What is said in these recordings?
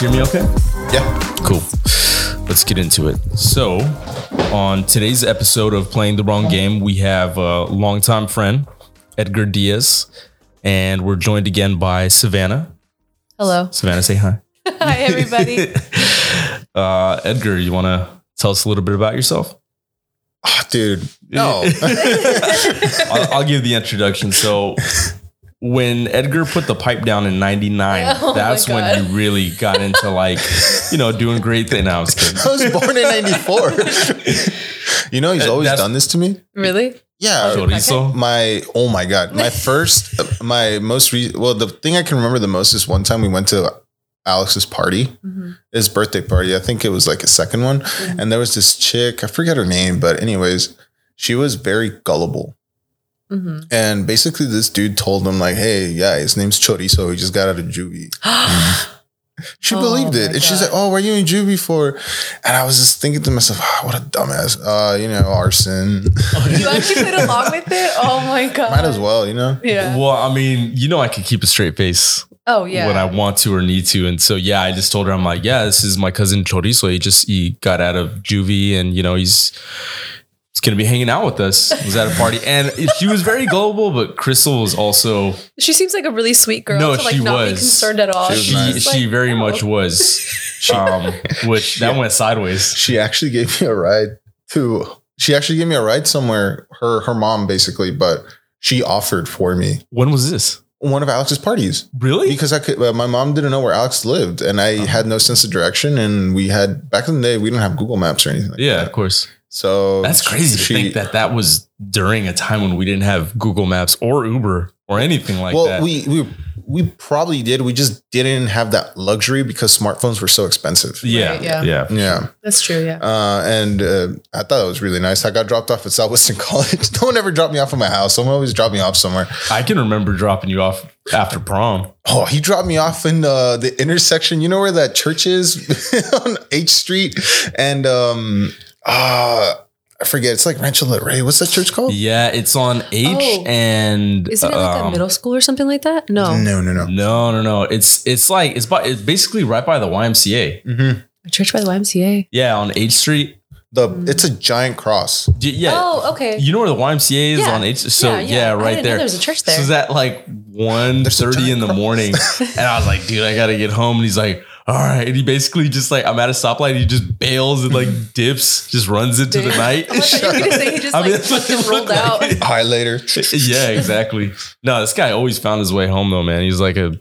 You guys hear me okay? Yeah. Cool. Let's get into it. So, on today's episode of Playing the Wrong Game, we have a longtime friend, Edgar Diaz, and we're joined again by Savannah. Hello. Savannah, say hi. Hi, everybody. Uh, Edgar, you want to tell us a little bit about yourself? Oh, dude. No. I'll, I'll give the introduction. So, when Edgar put the pipe down in '99, Oh that's when God. you really got into like, you know, doing great things. No, I was kidding. I was born in 94. you know, he's Uh, always done this to me. really? Yeah. Chorizo. My, oh my God. My first, my most, re- well, the thing I can remember the most is one time we went to Alex's party, Mhm. his birthday party. I think it was like a second one. Mhm. And there was this chick, I forget her name, but anyways, she was very gullible. Hmm And basically, this dude told him, like, hey, yeah, his name's Chorizo. He just got out of juvie. She Oh believed it. my And she's God. like, oh, were you in juvie for? And I was just thinking to myself, "Ah, what a dumbass. Uh, you know, arson. you actually played along with it? Oh my god. Might as well, you know? Yeah. Well, I mean, you know, I can keep a straight face Oh yeah. when I want to or need to. And so, yeah, I just told her, I'm like, yeah, this is my cousin Chorizo. He just, he got out of juvie and, you know, he's, he's going to be hanging out with us. Was at a party. And she was very gullible, but Crystal was also, she seems like a really sweet girl. No, to like she not be was. concerned at all. She she, nice. She like, very oh. much was, um, which that went sideways. She actually gave me a ride to, she actually gave me a ride somewhere, her, her mom basically, but she offered for me When was this? one of Alex's parties. Really? because I could. Uh, my mom didn't know where Alex lived, and I had no sense of direction. And we had back in the day, we didn't have Google Maps or anything. Like yeah, that. of course. So That's crazy to think that that was during a time when we didn't have Google Maps or Uber or anything like well, that. we we we probably did. We just didn't have that luxury because smartphones were so expensive. yeah, Right, yeah. yeah. Yeah, That's true. Yeah. uh, and uh, I thought it was really nice. I got dropped off at Southwestern College. No one ever dropped me off at my house. Someone always dropped me off somewhere. I can remember dropping you off after prom. Oh, he dropped me off in uh, the intersection. You know where that church is on H Street, and um, uh, I forget. It's like Rancho La Rey. What's that church called? Yeah, it's on H Oh. and Isn't it like a um, middle school or something like that? No. No, no, no. No, no, no. It's it's like it's by it's basically right by the YMCA. Mhm. A church by the YMCA. Yeah, on H Street. The it's a giant cross. D- Yeah. Oh, okay. You know where the YMCA is Yeah. on H? So yeah, Yeah, yeah. I right didn't there. there was a church there. So it's at like 1 There's a 30 in the cross. morning. and I was like, dude, I gotta get home. And he's like, all right. And he basically just like, I'm at a stoplight. He just bails and like dips, just runs into the night. I thought you were gonna say he just I mean, like that's what it rolled out. like. Hi later. yeah, exactly. No, this guy always found his way home though, man. He's like a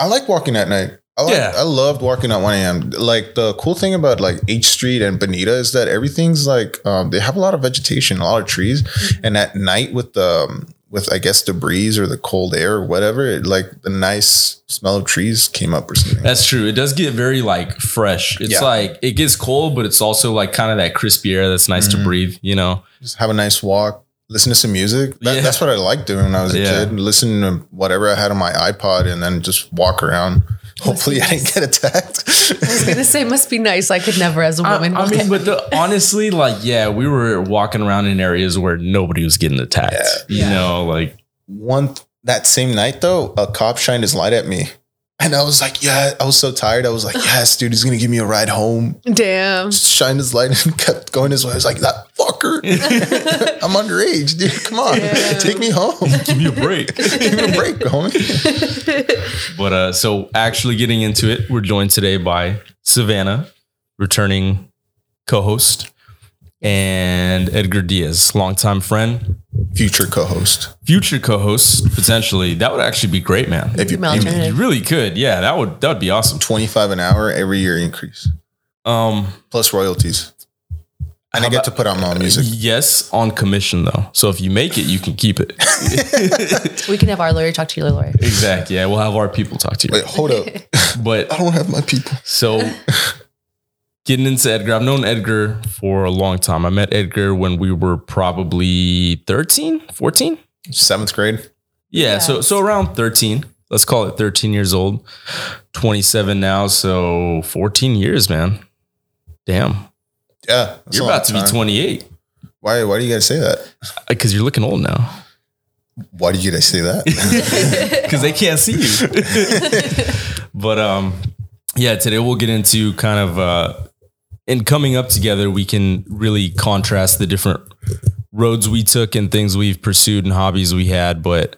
I like walking at night. I like, Yeah. I loved walking at 1 a.m. Like the cool thing about like H Street and Bonita is that everything's like um, they have a lot of vegetation, a lot of trees, Mm-hmm. and at night with the um, with I guess the breeze or the cold air or whatever, it, like the nice smell of trees came up or something. That's true. It does get very like fresh. It's Yeah. like it gets cold, but it's also like kind of that crispy air that's nice to Mhm. breathe, you know? Just have a nice walk, listen to some music. That, Yeah. That's what I liked doing when I was a Yeah. kid. Listen to whatever I had on my iPod and then just walk around. Hopefully, I didn't get attacked. I was gonna say must be nice. I could never as a woman. I walk mean, but the, honestly, like, yeah, we were walking around in areas where nobody was getting attacked. Yeah. You Yeah. know, like one that same night though, a cop shined his light at me. And I was like, yeah, I was so tired. I was like, yes, dude, he's gonna give me a ride home. Damn. Just shined his light and kept going his way. I was like, that fucker. I'm underage, dude. Come on. Damn. Take me home. give me a break. give me a break, homie. but uh, so actually getting into it, we're joined today by Savannah, returning co-host, and Edgar Diaz, longtime friend, Future co-host. future co-host, potentially. That would actually be great, man. If you, Female you- You really could. Yeah, that would that would be awesome. 25 an hour every year increase. Um Plus royalties. And I get about- to put out my own music. yes, on commission though. So if you make it, you can keep it. We can have our lawyer talk to your lawyer. exactly. Yeah, we'll have our people talk to you. Wait, hold up. But I don't have my people. So getting into Edgar, I've known Edgar for a long time. I met Edgar when we were probably 13, 14. Seventh grade. Yeah, Yeah. so so around 13. Let's call it 13 years old. 27 now, so 14 years, man. Damn. Yeah. You're about to be 28 Why, why do you gotta say that? because you're looking old now. Why did you guys say that? because they can't see you. but um, yeah, today we'll get into kind of uh, in coming up together. We can really contrast the different roads we took and things we've pursued and hobbies we had. But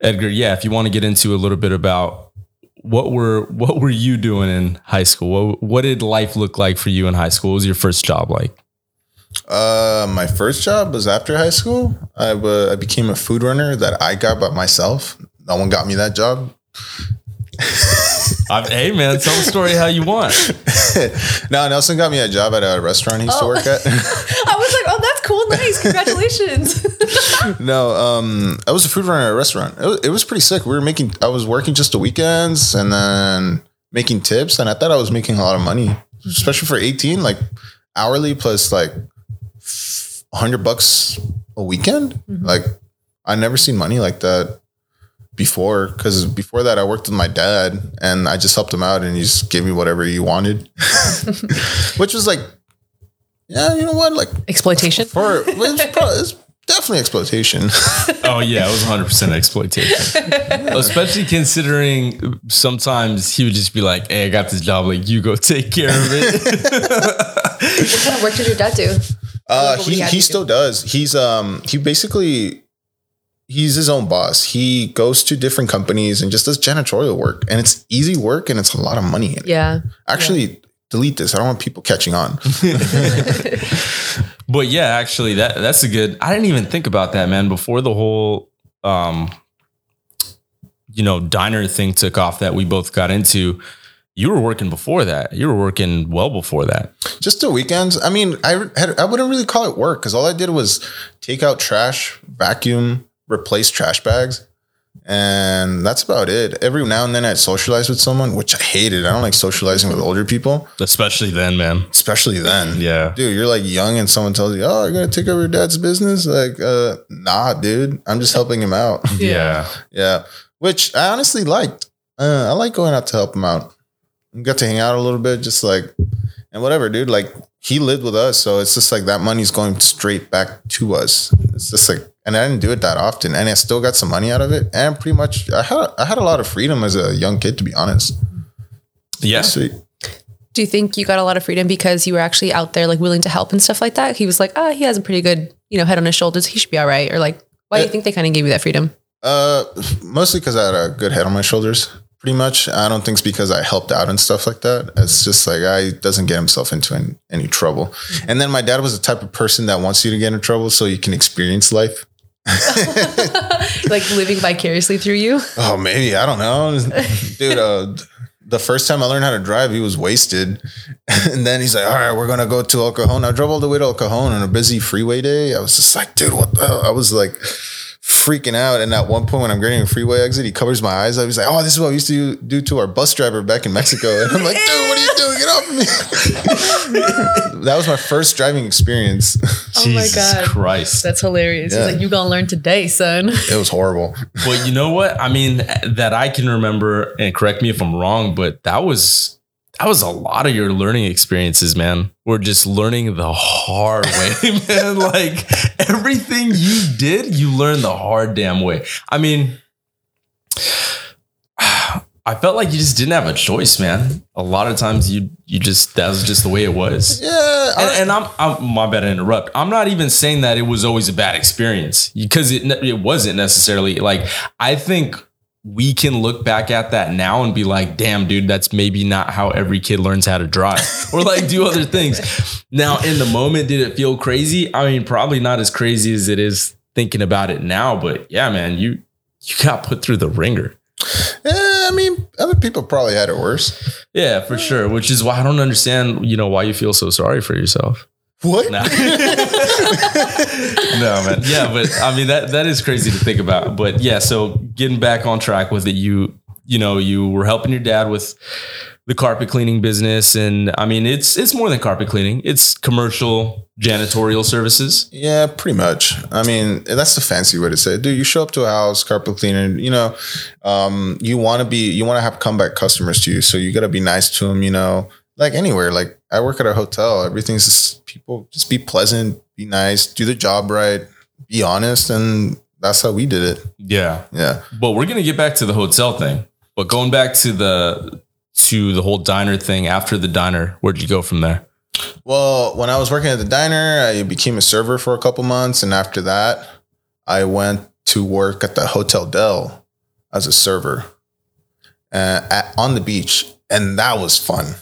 Edgar, yeah, if you want to get into a little bit about what were what were you doing in high school? What, what did life look like for you in high school? What was your first job like? Uh, my first job was after high school. I wa- I became a food runner that I got by myself. No one got me that job. i hey man, tell the story how you want. no, Nelson got me a job at a restaurant he used to Oh. work at. I was like, oh, that's cool. Nice. Congratulations. no, um, I was a food runner at a restaurant. It was, it was pretty sick. We were making. I was working just the weekends and then making tips, and I thought I was making a lot of money, especially for eighteen, like hourly plus like hundred bucks a weekend. Like I never seen money like that before because before that I worked with my dad and I just helped him out and he just gave me whatever he wanted, which was like, yeah, you know what, like Exploitation. for it's, pro- it's definitely exploitation. Oh yeah, it was 100 percent exploitation. Especially considering sometimes he would just be like, "Hey, I got this job. Like, you go take care of it." What kind of work did your dad do? Uh, he he he you do? still does. He's um he basically he's his own boss. He goes to different companies and just does janitorial work, and it's easy work and it's a lot of money. in it. Yeah. Actually, delete this. I don't want people catching on. but yeah, actually, that that's a good. I didn't even think about that, man. Before the whole, um, you know, diner thing took off that we both got into, you were working before that. You were working well before that. just the weekends. I mean, I had, I wouldn't really call it work because all I did was take out trash, vacuum, replace trash bags. And that's about it. Every now and then I'd socialize with someone, which I hated. I don't like socializing with older people, Especially then, man. especially then. Yeah. dude, you're like young and someone tells you, "Oh, you're gonna take over your dad's business." Like, uh, nah, dude, I'm just helping him out. Yeah. yeah, which I honestly liked. Uh, I like going out to help him out. We got to hang out a little bit, just like and whatever, dude. Like he lived with us, so it's just like that money's going straight back to us. It's just like, and I didn't do it that often, and I still got some money out of it, and pretty much I had I had a lot of freedom as a young kid, to be honest. Yeah. Sweet. Do you think you got a lot of freedom because you were actually out there like willing to help and stuff like that? He was like, ah, he has a pretty good, you know, head on his shoulders. He should be all right. Or like, why do you Uh, think they kind of gave you that freedom? Uh, mostly because I had a good head on my shoulders. Pretty much, I don't think it's because I helped out and stuff like that. It's just like I doesn't get himself into any, any trouble. And then my dad was the type of person that wants you to get in trouble so you can experience life. like living vicariously through you? Oh, maybe I don't know, dude. Uh, the first time I learned how to drive, he was wasted, and then he's like, "All right, we're gonna go to El Cajon." I drove all the way to El Cajon on a busy freeway day. I was just like, "Dude, what?" the hell? I was like freaking out. And at one point, when I'm getting a freeway exit, he covers my eyes. I was like, "Oh, this is what we used to do to our bus driver back in Mexico." And I'm like, "Dude, what are you doing? Get off me!" that was my first driving experience. Oh my God. Christ. That's hilarious. Yeah. He's like, you gonna learn today, son. it was horrible. But you know what? I mean, that I can remember, and correct me if I'm wrong, but that was that was a lot of your learning experiences, man. We're just learning the hard way, man. Like everything you did, you learned the hard damn way. I mean, I felt like you just didn't have a choice, man. A lot of times you you just that was just the way it was. Yeah, I- And, and I'm, I'm my bad to interrupt. I'm not even saying that it was always a bad experience because it it wasn't necessarily like I think we can look back at that now and be like, damn, dude, that's maybe not how every kid learns how to drive or like do other things. Now, in the moment, did it feel crazy? I mean, probably not as crazy as it is thinking about it now, but yeah, man, you you got put through the ringer. Eh, I mean, other people probably had it worse. Yeah, for sure. Which is why I don't understand, you know, why you feel so sorry for yourself. What? No. no, man. Yeah, but I mean that that is crazy to think about. But yeah, so getting back on track with it, you you know, you were helping your dad with the carpet cleaning business and I mean it's it's more than carpet cleaning. It's commercial janitorial services. Yeah, pretty much. I mean, that's the fancy way to say it. Dude, you show up to a house, carpet cleaner, you know, um, you want to be, you want to have comeback customers to you. So you got to be nice to them, you know, like anywhere. Like I work at a hotel, everything's just people just be pleasant, be nice, do the job right, be honest. And that's how we did it. Yeah. Yeah. But we're gonna get back to the hotel thing. But going back to the to the whole diner thing after the diner? Where'd you go from there? Well, when I was working at the diner, I became a server for a couple months, and after that, I went to work at the Hotel Del as a server uh, at, on the beach, and that was fun.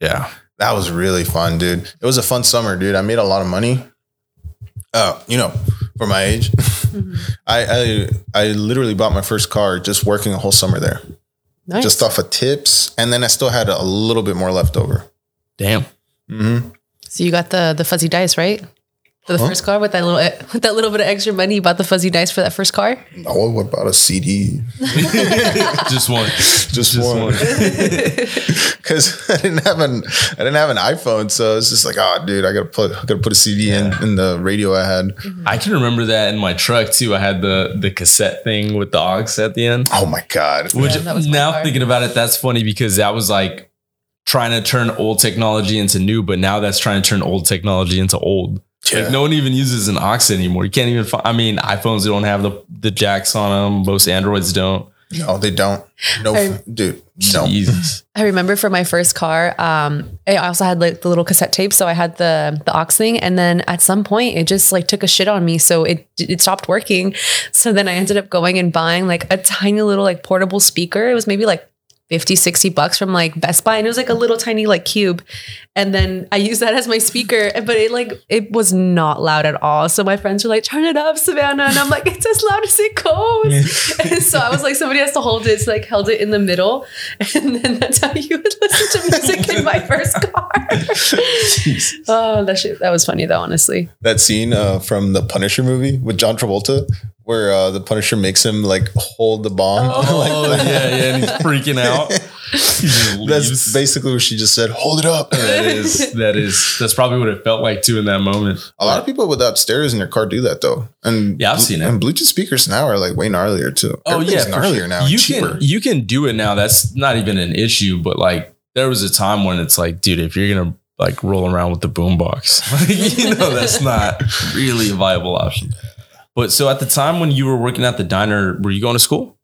Yeah. That was really fun, dude. It was a fun summer, dude. I made a lot of money. Uh, you know, for my age, I, I I literally bought my first car just working a whole summer there, Nice. just off of tips, and then I still had a little bit more left over. Damn. Mm-hmm. so you got the the fuzzy dice, right? For the Huh? first car with that little with that little bit of extra money, you bought the fuzzy dice for that first car. Oh, what bought a CD? Just one. Just, one. Because I didn't have an I didn't have an iPhone, so it's just like, oh, dude, I gotta put I gotta put a CD in in the radio I had. Mm-hmm. I can remember that in my truck too. I had the the cassette thing with the aux at the end. Oh my god. Which that was now car. thinking about it, that's funny because that was like trying to turn old technology into new, but now that's trying to turn old technology into old. Yeah. Like no one even uses an aux anymore. You can't even find. I mean, iPhones don't have the the jacks on them. Most Androids don't. No, they don't. No, I- dude, no. Jesus. I remember for my first car, um, I also had like the little cassette tape, so I had the the aux thing, and then at some point it just like took a shit on me, so it it stopped working. So then I ended up going and buying like a tiny little like portable speaker. It was maybe like 50, 60 bucks from like Best Buy, and it was like a little tiny like cube. And then I used that as my speaker, but it like it was not loud at all. So my friends were like, "Turn it up, Savannah," and I'm like, "It's as loud as it goes." and so I was like, somebody has to hold it. So like held it in the middle, and then that's how you would listen to music in my first car. oh, that shit, that was funny though, honestly. That scene uh, from the Punisher movie with John Travolta, where uh, the Punisher makes him like hold the bomb. Oh yeah, yeah, and he's freaking out. He That's basically what she just said. Hold it up. that is that is that's probably what it felt like too in that moment. A lot of people with upstairs in their car do that though, and Yeah, I've seen it. And Bluetooth speakers now are like way gnarlier too. Oh yeah, gnarlier sure. now. You can you can do it now. That's not even an issue. But like there was a time when it's like, dude, if you're gonna like roll around with the boombox, like, you know, that's not really a viable option. But so at the time when you were working at the diner, were you going to school?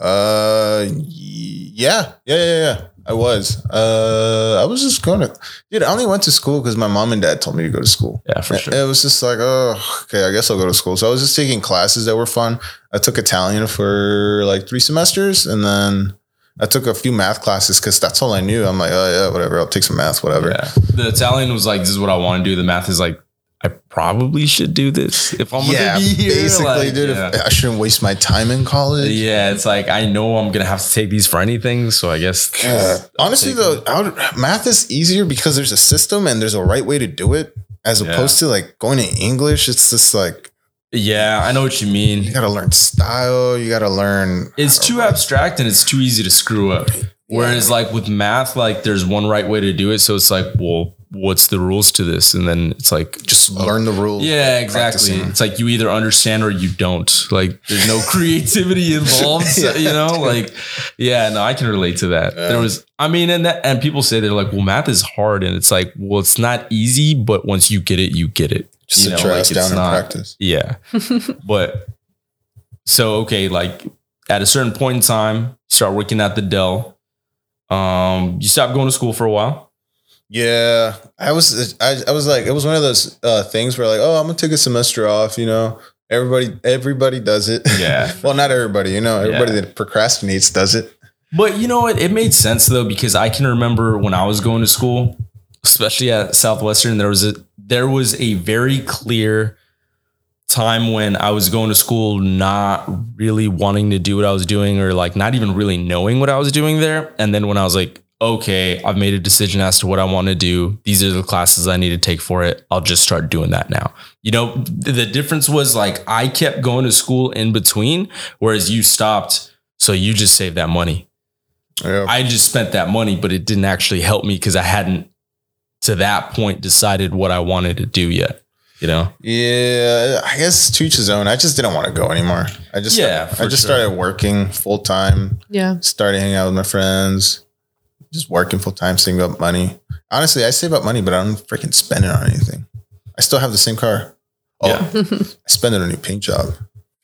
Uh, yeah, yeah, yeah, yeah. I was. Uh, I was just going to. Dude, I only went to school because my mom and dad told me to go to school. Yeah, for sure. It was just like, oh, okay, I guess I'll go to school. So I was just taking classes that were fun. I took Italian for like three semesters, and then I took a few math classes because that's all I knew. I'm like, oh yeah, whatever. I'll take some math, whatever. Yeah. The Italian was like, this is what I want to do. The math is like, I probably should do this if I'm Yeah, gonna be here. basically, Like, dude. yeah. If I shouldn't waste my time in college. Yeah, it's like I know I'm gonna have to take these for anything, so I guess. Uh, honestly, though, would, math is easier because there's a system and there's a right way to do it, as Yeah. opposed to like going to English. It's just like Yeah, I know what you mean. you got to learn style. You got to learn. It's too write. abstract and it's too easy to screw up. Whereas like with math, like there's one right way to do it. So it's like, well, what's the rules to this? And then it's like Just learn the rules. Yeah, exactly. practicing. It's like you either understand or you don't. Like there's no creativity involved. so, you know, like yeah, no, I can relate to that. There was I mean, and that and people say they're like, well, math is hard. And it's like, well, it's not easy, but once you get it, you get it. Just You sit know, your like, ass it's down and not- practice. Yeah. but so okay, like at a certain point in time, you start working at the Del. Um, you stop going to school for a while. Yeah, I was. I, I was like, it was one of those uh, things where like, oh, I'm gonna take a semester off. You know, everybody, everybody does it. Yeah. well, not everybody. You know, everybody Yeah. that procrastinates does it. But you know what? It made sense though because I can remember when I was going to school, especially at Southwestern, there was a there was a very clear time when I was going to school not really wanting to do what I was doing or like not even really knowing what I was doing there. And then when I was like, okay, I've made a decision as to what I want to do. These are the classes I need to take for it. I'll just start doing that now. You know, the difference was like I kept going to school in between, whereas you stopped. So you just saved that money. Yeah. I just spent that money, but it didn't actually help me because I hadn't to that point decided what I wanted to do yet. You know? Yeah, I guess to each his own. I just didn't want to go anymore. I just Yeah, I just sure. started working full time. Yeah. Started hanging out with my friends. Just working full time, saving up money. Honestly, I save up money, but I don't freaking spend it on anything. I still have the same car. Oh, Yeah. I spend it on a new paint job.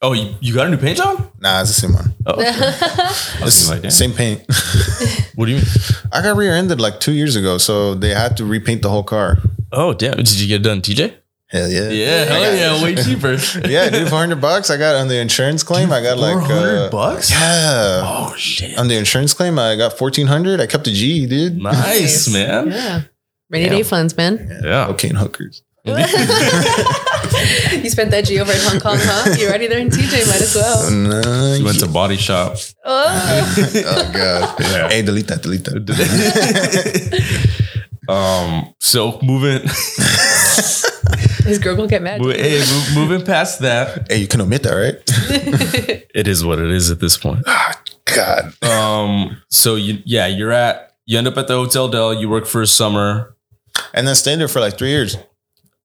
Oh, you, you got a new paint job? Nah, it's the same one. Oh, okay. It's like, same paint. What do you mean? I got rear-ended like two years ago, so they had to repaint the whole car. Oh damn! Did you get it done, TJ? Hell yeah. Yeah, hell yeah, way cheaper. Yeah, dude, 400 bucks. I got on the insurance claim. I got like, uh, bucks. yeah. Oh shit! On the insurance claim, I got 1400 I kept a G, dude. Nice, man. Yeah. Rainy Damn. day funds, man. Yeah. Cocaine hookers. you spent that G over in Hong Kong, huh? You're already there in TJ, might as well. Nah, You went to body shop. Oh. oh, God. Yeah. Hey, delete that, delete that. Um. So moving, His girl gonna get mad. mo- hey, mo- moving past that, hey, you can omit that, right? it is what it is at this point. God. Um. So you, yeah, you're at. You end up at the Hotel Del. You work for a summer. And then stayed there for like three years.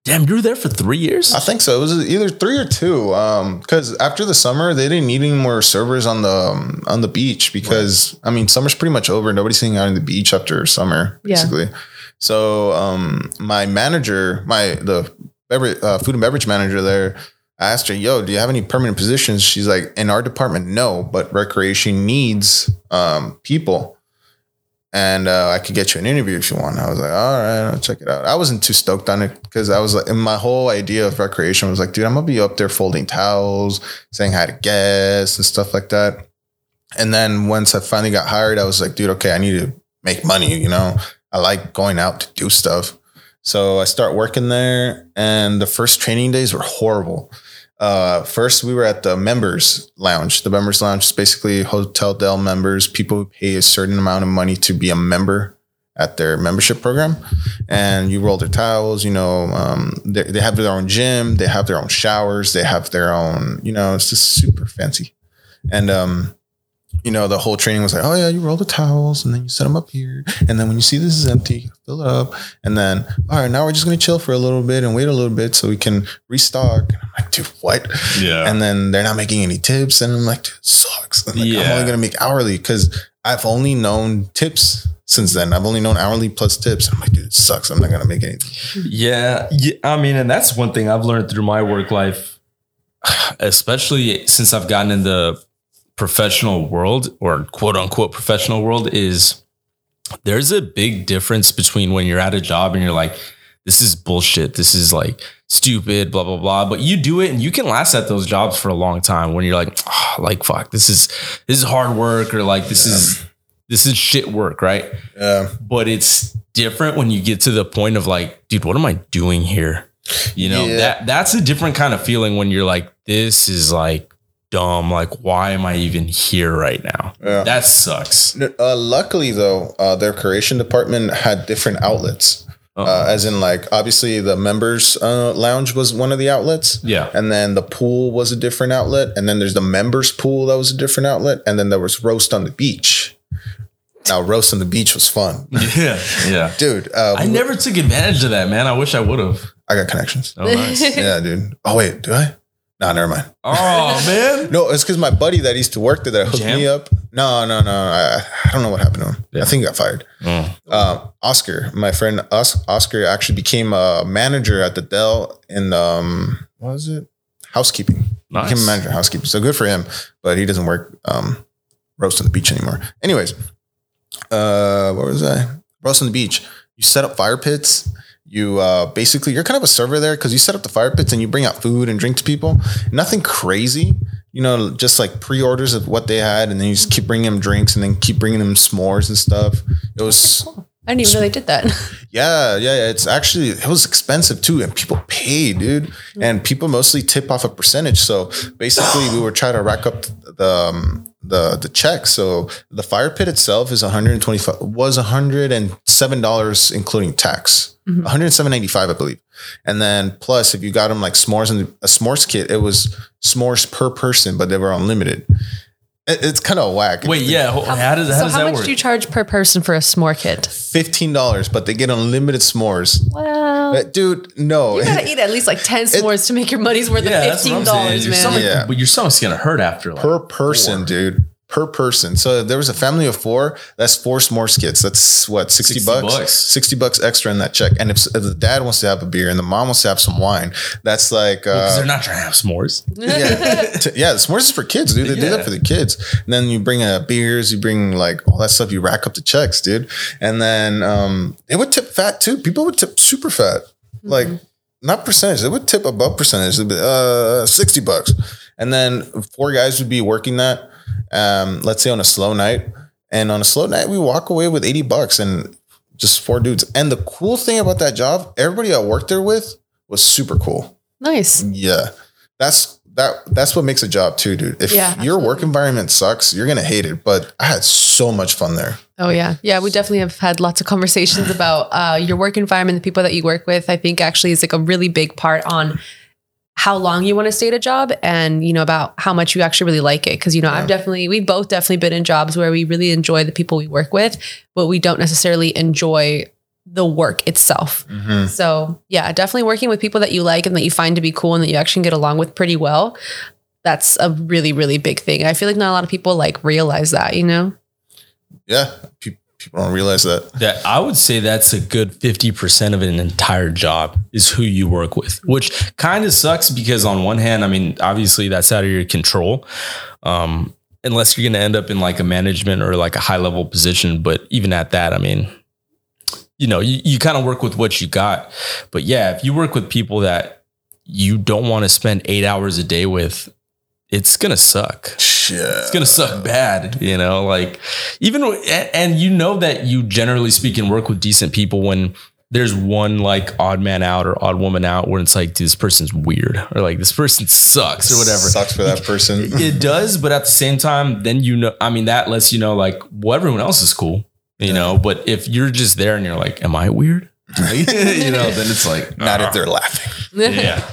Damn, you were there for three years. I think so. It was either three or two. Um, because after the summer, they didn't need any more servers on the um, on the beach because I mean, summer's pretty much over. Nobody's hanging out on the beach after summer, Yeah. basically. So, um, my manager, my the beverage, uh, food and beverage manager there, I asked her, "Yo, do you have any permanent positions?" She's like, "In our department, no, but recreation needs um people." and uh, I could get you an interview if you want. I was like, all right, I'll check it out. I wasn't too stoked on it because I was like, and my whole idea of recreation was like, dude, I'm gonna be up there folding towels, saying hi to guests and stuff like that. And then once I finally got hired, I was like, dude, okay, I need to make money. You know, I like going out to do stuff. So I start working there, and the first training days were horrible. Uh, first, we were at the members lounge. The members lounge is basically Hotel Del members, people who pay a certain amount of money to be a member at their membership program. And you roll their towels, you know, um, they, they have their own gym, they have their own showers, they have their own, you know, it's just super fancy. And, um, you know, the whole training was like, oh yeah, you roll the towels and then you set them up here. And then when you see this is empty, fill it up. And then, all right, now we're just going to chill for a little bit and wait a little bit so we can restock. And I'm like, dude, what? Yeah. And then they're not making any tips. And I'm like, dude, sucks. I'm, like, I'm only going to make hourly because I've only known tips since then. I've only known hourly plus tips. I'm like, dude, it sucks. I'm not going to make anything. Yeah, yeah. I mean, and that's one thing I've learned through my work life, especially since I've gotten in the professional world or quote unquote professional world, is there's a big difference between when you're at a job and you're like, this is bullshit. This is like stupid, blah, blah, blah. But you do it and you can last at those jobs for a long time when you're like, "Ah, like, fuck, this is, this is hard work or like, this is, this is shit work, right? Yeah. but it's different when you get to the point of like, dude, what am I doing here? You know, Yeah. that that's a different kind of feeling when you're like, this is like dumb. Like, why am I even here right now? Yeah. That sucks. Uh, luckily, though, uh, their creation department had different outlets. Uh, as in, like, obviously, the members uh, lounge was one of the outlets. Yeah. And then the pool was a different outlet. And then there's the members pool that was a different outlet. And then there was roast on the beach. Now, roast on the beach was fun. Yeah. Yeah. Dude, uh, I we- never took advantage of that, man. I wish I would have. I got connections. Oh, nice. Yeah, dude. Oh, wait, do I? No, never mind. oh, man. No, it's because my buddy that used to work there that hooked Jam? me up. No, no, no. I, I don't know what happened to him. Yeah. I think he got fired. Oh. Uh, Oscar, my friend Os- Oscar, actually became a manager at the Del in um, what was it? Housekeeping. Nice. Became a manager housekeeping. So good for him, but he doesn't work um, roast on the beach anymore. Anyways, uh, what was I? Roast on the beach. You set up fire pits. You uh, basically you're kind of a server there because you set up the fire pits and you bring out food and drink to people. Nothing crazy, you know, just like pre-orders of what they had, and then you just keep bringing them drinks and then keep bringing them s'mores and stuff. It was I didn't even know they did that. yeah, yeah, yeah. It's actually it was expensive too, and people pay, dude. And people mostly tip off a percentage. So basically, we were trying to rack up the um, the the check. So the fire pit itself is 125 was 107 dollars including tax. Mm-hmm. 107.95, I believe. And then plus, if you got them like s'mores and a s'mores kit, it was s'mores per person, but they were unlimited. It- it's kind of whack. Wait, yeah. How, how does, how so does how that much work? do you charge per person for a s'more kit? fifteen dollars, but they get unlimited s'mores. Well, Uh, Dude, no. you gotta eat at least like ten s'mores to make your money's worth yeah, of that's what fifteen I'm saying. dollars, Your man. stomach, Yeah. But your stomach's going to hurt after like per person, four. dude. Per person. So if there was a family of four. That's four s'mores skits. That's what 60, 60 bucks? bucks. 60 bucks extra in that check. And if, if the dad wants to have a beer and the mom wants to have some wine, that's like Because uh, they're not trying to have s'mores. yeah, T- yeah. The s'mores is for kids, dude. They do that for the kids. And then you bring uh, beers, you bring like all that stuff. You rack up the checks, dude. And then um, they would tip fat too. People would tip super fat, like not percentage. They would tip above percentage. Be, uh, sixty bucks. And then four guys would be working that. Um, let's say on a slow night, and on a slow night we walk away with eighty bucks and just four dudes. And the cool thing about that job, everybody I worked there with was super cool. Nice. Yeah. That's that that's what makes a job too, dude. If Yeah, your work environment sucks, you're gonna hate it. But I had so much fun there. Oh yeah, yeah. We definitely have had lots of conversations about uh, your work environment, the people that you work with. I think actually is like a really big part on how long you want to stay at a job, and you know about how much you actually really like it. Because you know, I've definitely, we've both definitely been in jobs where we really enjoy the people we work with, but we don't necessarily enjoy the work itself. Mm-hmm. So yeah, definitely working with people that you like and that you find to be cool and that you actually get along with pretty well. That's a really, really big thing. I feel like not a lot of people like realize that, you know? Yeah. Pe- people don't realize that. That I would say that's a good 50% of an entire job is who you work with, which kind of sucks because on one hand, I mean, obviously that's out of your control. Um, unless you're going to end up in like a management or like a high level position. But even at that, I mean, you know, you, you kind of work with what you got. But yeah, if you work with people that you don't want to spend eight hours a day with, it's going to suck Yeah. it's gonna suck bad, you know. Like even and you know that you generally speaking work with decent people when there's one like odd man out or odd woman out where it's like dude, this person's weird or like this person sucks or whatever. Sucks for that person. It does, but at the same time, then you know. I mean, that lets you know like well, everyone else is cool, you know. But if you're just there and you're like, "Am I weird?" you know, then it's like Not if they're laughing. yeah.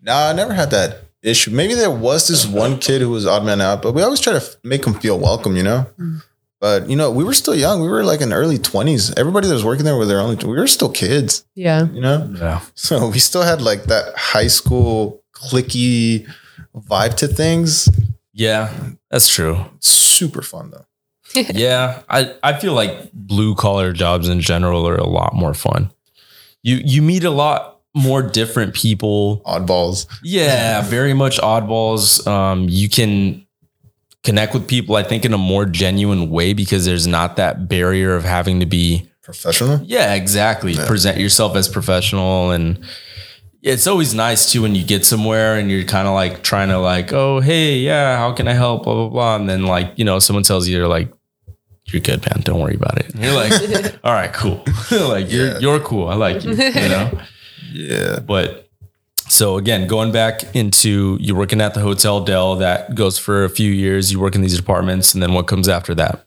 No, I never had that issue. Maybe there was this one kid who was odd man out, but we always try to make him feel welcome, you know? Mm. But, you know, we were still young. We were like in early 20s. Everybody that was working there were their only, we were still kids, Yeah. you know? Yeah. So we still had like that high school clicky vibe to things. Yeah, that's true. Super fun though. yeah, I, I feel like blue collar jobs in general are a lot more fun. You you meet a lot more different people. Oddballs. Yeah, very much oddballs. Um, you can connect with people, I think, in a more genuine way because there's not that barrier of having to be. Professional. Yeah, exactly. Present yourself as professional and. It's always nice too when you get somewhere and you're kind of like trying to like, oh hey, yeah, how can I help? Blah blah blah, and then like you know someone tells you they're like, you're good, man. Don't worry about it. And you're like, all right, cool. like you're Yeah. you're cool. I like you. You know. Yeah. But so again, going back into you're working at the Hotel Del that goes for a few years. You work in these departments, and then what comes after that?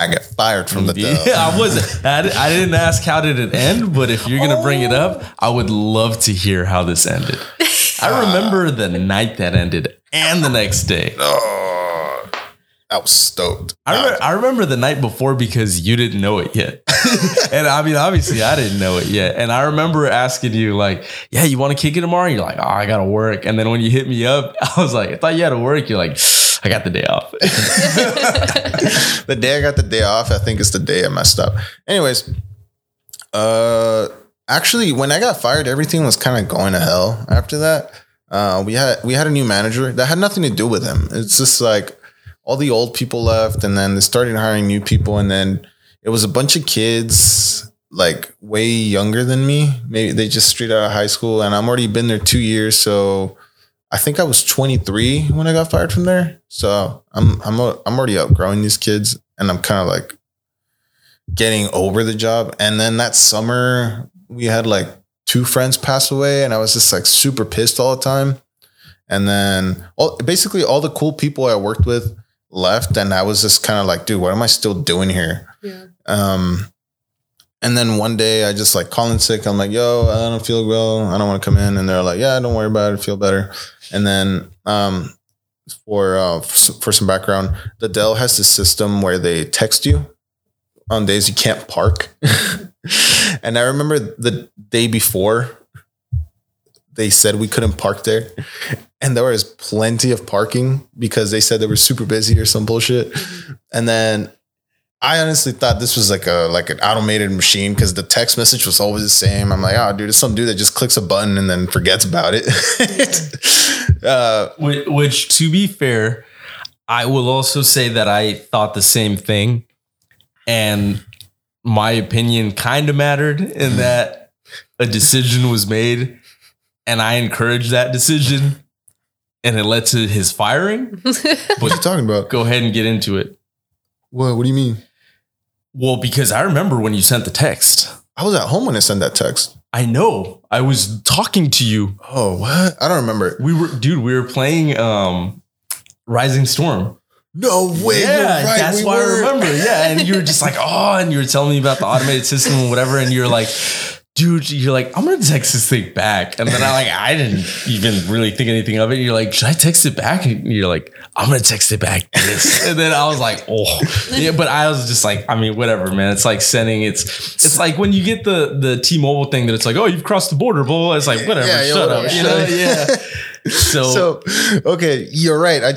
I got fired from the Del. Yeah, I wasn't. I, didn't ask how did it end, but if you're gonna bring it up, I would love to hear how this ended. I remember the night that ended and the next day. Oh, I was stoked. I, remember, I remember the night before because you didn't know it yet. and I mean, obviously, I didn't know it yet. And I remember asking you, like, yeah, you want to kick it tomorrow? And You're like, oh, I got to work. And then when you hit me up, I was like, I thought you had to work. You're like, I got the day off. the day I got the day off, I think it's the day I messed up. Anyways, uh, actually, when I got fired, everything was kind of going to hell. After that, uh, we had we had a new manager that had nothing to do with him. It's just like all the old people left, and then they started hiring new people, and then it was a bunch of kids like way younger than me. Maybe they just straight out of high school, and I'm already been there two years, so. I think I was 23 when I got fired from there. So I'm I'm I'm already outgrowing these kids, and I'm kind of like getting over the job. And then that summer, we had like two friends pass away, and I was just like super pissed all the time. And then all basically all the cool people I worked with left, and I was just kind of like, dude, what am I still doing here? Yeah. Um, and then one day I just like calling sick. I'm like, yo, I don't feel well. I don't want to come in. And they're like, yeah, don't worry about it. Feel better. And then um, for uh, for some background, the Del has this system where they text you on days you can't park. and I remember the day before they said we couldn't park there. And there was plenty of parking because they said they were super busy or some bullshit. And then I honestly thought this was like a like an automated machine because the text message was always the same. I'm like, oh, dude, it's some dude that just clicks a button and then forgets about it. uh, Which, which, to be fair, I will also say that I thought the same thing. And my opinion kind of mattered in that a decision was made and I encouraged that decision and it led to his firing. what are you talking about? Go ahead and get into it. What? What do you mean? Well, because I remember when you sent the text. I was at home when I sent that text. I know. I was talking to you. Oh, what? I don't remember. We were, dude, we were playing um Rising Storm. No way. Yeah, right, that's we why were. I remember. Yeah, and you were just like, oh, and you were telling me about the automated system and whatever, and you're like, dude, you're like, I'm gonna text this thing back, and then I like, I didn't even really think anything of it. You're like, should I text it back? And you're like, I'm gonna text it back this, and then I was like, oh, yeah, but I was just like, I mean, whatever, man. It's like sending. It's it's like when you get the the T-Mobile thing that it's like, oh, you've crossed the border, blah. blah. It's like whatever, Yeah, shut up, you shut know? up. Yeah. So, So okay, you're right. I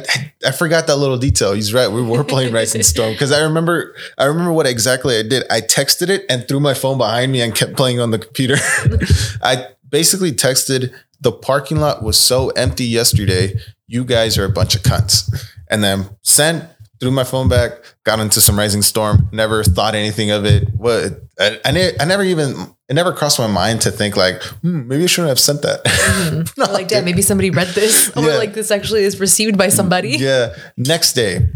I forgot that little detail. He's right. We were playing Rising Storm because I remember I remember what exactly I did. I texted it and threw my phone behind me and kept playing on the computer. I basically texted the parking lot was so empty yesterday. You guys are a bunch of cunts. And then sent threw my phone back, got into some Rising Storm. Never thought anything of it. What I, I, ne- I never even it never crossed my mind to think like hmm, maybe I shouldn't have sent that. No, like, damn, maybe somebody read this, or Yeah. like this actually is received by somebody. Yeah. Next day,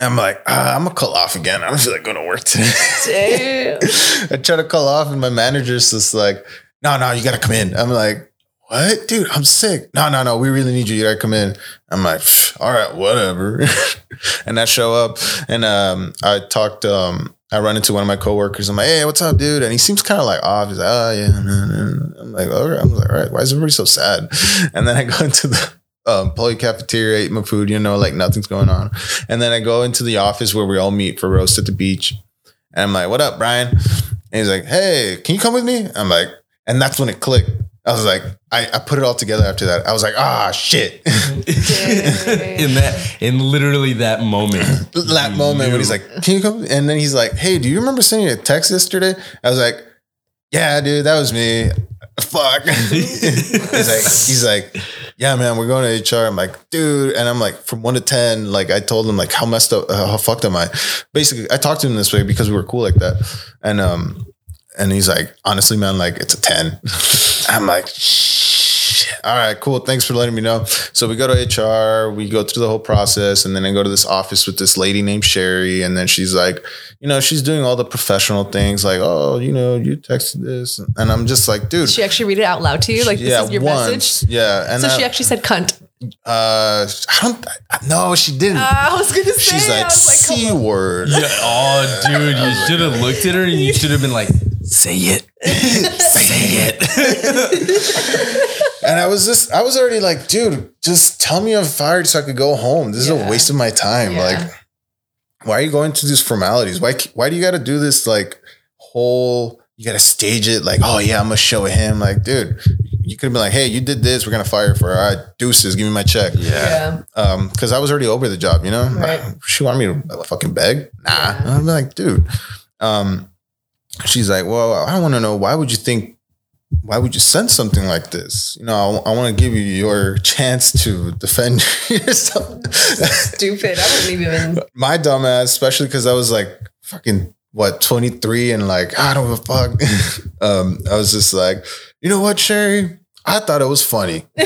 I'm like, ah, I'm gonna call off again. I don't feel like going to work today. Damn. I try to call off, and my manager's just like, no, no, you gotta come in. I'm like, what, dude? I'm sick. No, no, no, we really need you. You gotta come in. I'm like, all right, whatever. and I show up, and um, I talked. Um, I run into one of my coworkers. I'm like, hey, what's up, dude? And he seems kind of like off. He's like, oh yeah. no, no." I'm like, all right. I'm like, all right. Why is everybody so sad? And then I go into the um, cafeteria, eat my food, you know, like nothing's going on. And then I go into the office where we all meet for roast at the beach. And I'm like, what up, Brian? And he's like, hey, can you come with me? I'm like, and that's when it clicked. I was like, I, I put it all together after that. I was like, ah, shit. in that, in literally that moment, that moment when he's like, can you come? And then he's like, hey, do you remember sending a text yesterday? I was like, yeah, dude, that was me. Fuck. he's like, he's like, yeah, man, we're going to HR. I'm like, dude, and I'm like, from one to ten, like I told him like how messed up, how fucked am I? Basically, I talked to him this way because we were cool like that, and um, and he's like, honestly, man, like it's a ten. I'm like, shit. All right, cool. Thanks for letting me know. So we go to HR, we go through the whole process, and then I go to this office with this lady named Sherry, and then she's like, you know, she's doing all the professional things, like, oh, you know, you texted this, and I'm just like, dude, She actually read it out loud to you, like this is your message. yeah, and So I, she actually said cunt. uh, I don't, I, no, she didn't. I was gonna say. she's like, was like, c word. Yeah. Oh, dude, you should have looked at her and you should have been like, say it. say it. And I was just, I was already like, dude, just tell me I'm fired so I could go home. This is a waste of my time. Yeah. Like, why are you going through these formalities? Why, why do you got to do this like whole? You got to stage it like, oh yeah, I'm gonna show him. Like, dude, you could have been like, hey, you did this. We're gonna fire for. it. All right, deuces. Give me my check. Yeah. Um, because I was already over the job. You know, Right. she wanted me to fucking beg. Nah, Yeah. I'm like, dude. Um, she's like, well, I want to know why would you think why would you send something like this? You know, I, want to give you your chance to defend yourself. Stupid. I wouldn't even. My dumbass, especially because I was like fucking what 23 and like I don't give a fuck. um, I was just like, you know what, Sherry? I thought it was funny.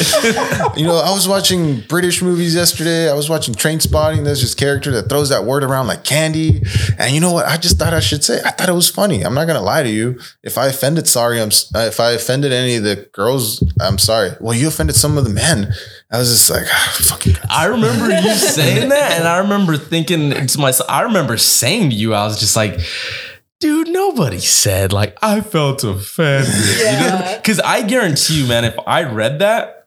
you know, I was watching British movies yesterday. I was watching Trainspotting. There's this character that throws that word around like candy. And you know what? I just thought I should say. I thought it was funny. I'm not gonna lie to you. If I offended, sorry. I'm. uh, If I offended any of the girls, I'm sorry. Well, you offended some of the men. I was just like, ah, fucking. I remember you saying that, and I remember thinking to myself, I remember saying to you, I was just like, dude, nobody said like I felt offended. Yeah. Because I guarantee you, man, if I read that,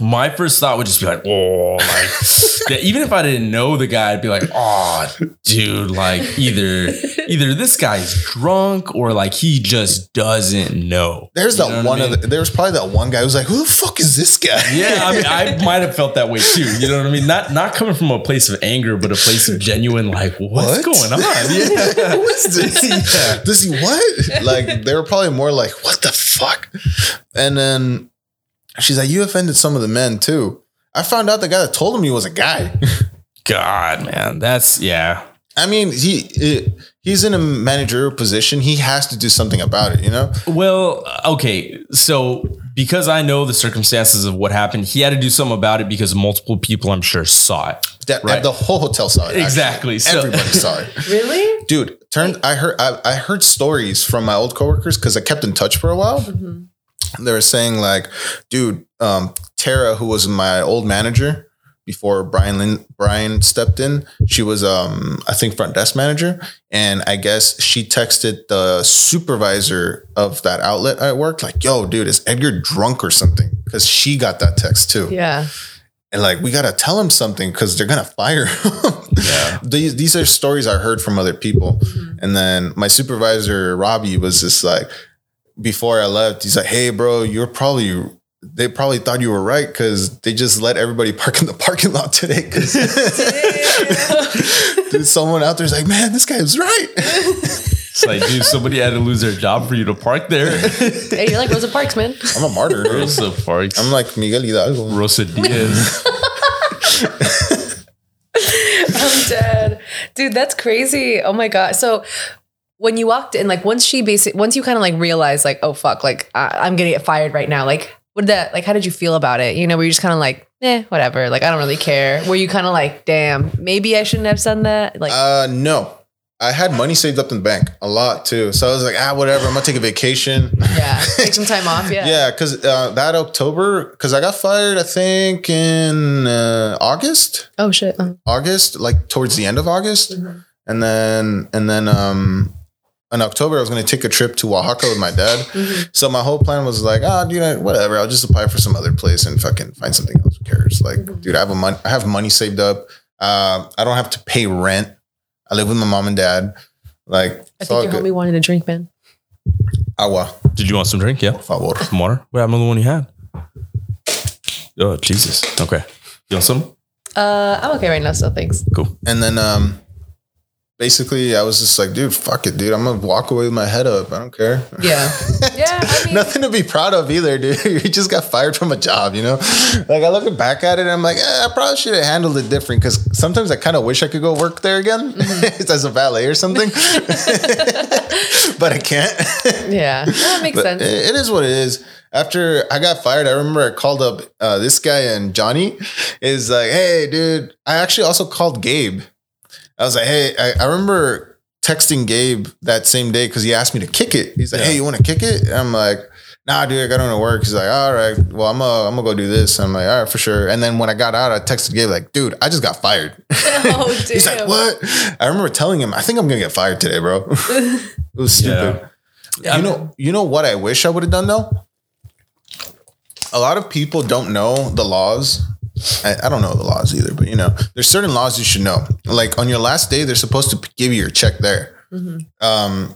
my first thought would just be like, oh, like that- even if I didn't know the guy, I'd be like, oh, dude, like either either this guy's drunk or like he just doesn't know. There's You that know one I of mean? the, there's probably that one guy who's like, who the fuck is this guy? Yeah, I mean, I might have felt that way too. You know what I mean? Not not coming from a place of anger, but a place of genuine, like, what's What? going on? Yeah. who is this? Yeah. This is what? Like they were probably more like, what the fuck? And then she's like, you offended some of the men too. I found out the guy that told him he was a guy. God, man, that's yeah. I mean, he he's in a managerial position. He has to do something about it, you know? Well, uh, okay. So because I know the circumstances of what happened, he had to do something about it because multiple people, I'm sure, saw it. That, Right. The whole hotel saw it. actually. Exactly. So- Everybody saw it. Really? Dude, turned I heard I, I heard stories from my old coworkers because I kept in touch for a while. Mm-hmm. They were saying like, dude, um, Tara, who was my old manager before Brian Lin, Brian stepped in, she was um I think front desk manager, and I guess she texted the supervisor of that outlet I worked like, "Yo, dude, is Edgar drunk or something?" Because she got that text too, Yeah. and like we gotta tell him something because they're gonna fire him. Yeah. these these are stories I heard from other people. And then my supervisor Robbie was just like, before I left, he's like, "Hey, bro, you're probably." They probably thought you were right because they just let everybody park in the parking lot today. Because someone out there's like, man, this guy was right. It's like, dude, somebody had to lose their job for you to park there. Hey, you're like Rosa Parks, man. I'm a martyr. dude. Rosa Parks. I'm like Miguel Hidalgo. Rosa Diaz. I'm dead. Dude, that's crazy. Oh my God. So when you walked in, like once she basically, once you kind of like realized, like, oh fuck, like I, I'm gonna get fired right now. Like, what did that, like, how did you feel about it? You know, were you just kind of like, eh, whatever. Like, I don't really care. Were you kind of like, damn, maybe I shouldn't have done that? Like, Uh, no. I had money saved up in the bank, a lot too. So I was like, ah, whatever. I'm gonna take a vacation. yeah, take some time off. Yeah. Yeah, because uh, that October, because I got fired, I think in uh, August, Oh shit. Uh, August, like towards the end of August, Mhm. and then and then um, in October, I was going to take a trip to Oaxaca with my dad. mhm. So my whole plan was like, ah, dude, whatever. I'll just apply for some other place and fucking find something else. Who cares? Like, Mhm. dude, I have a mon- I have money saved up. Uh, I don't have to pay rent. I live with my mom and dad. Like, I think your good. homie wanted a drink, man. Agua, Did you want some drink? Yeah. por favor. Some water? What happened to the one you had? Oh, Jesus. Okay. You want some? Uh, I'm okay right now. So thanks. Cool. And then um basically I was just like, dude, fuck it, dude. I'm gonna walk away with my head up. I don't care. Yeah. Yeah. I mean, Nothing to be proud of either, dude. You just got fired from a job, you know? Like I look back at it and I'm like, eh, I probably should have handled it different because sometimes I kind of wish I could go work there again as a valet or something. but I can't. yeah, that makes But sense. it- it is what it is. After I got fired, I remember I called up uh, this guy and Johnny is like, "Hey, dude." I actually also called Gabe. I was like, "Hey," I, I remember texting Gabe that same day because he asked me to kick it. He's like, Yeah. "Hey, you want to kick it?" And I'm like, "Nah, dude, I got on to work." He's like, "All right, well, I'm gonna I'm gonna go do this." I'm like, "All right, for sure." And then when I got out, I texted Gabe like, "Dude, I just got fired." oh, damn. He's like, "What?" I remember telling him, "I think I'm gonna get fired today, bro." it was stupid. Yeah. You know, you know what I wish I would have done though. A lot of people don't know the laws. I, I don't know the laws either, but you know, there's certain laws you should know. Like on your last day, they're supposed to give you your check there. Mhm. Um,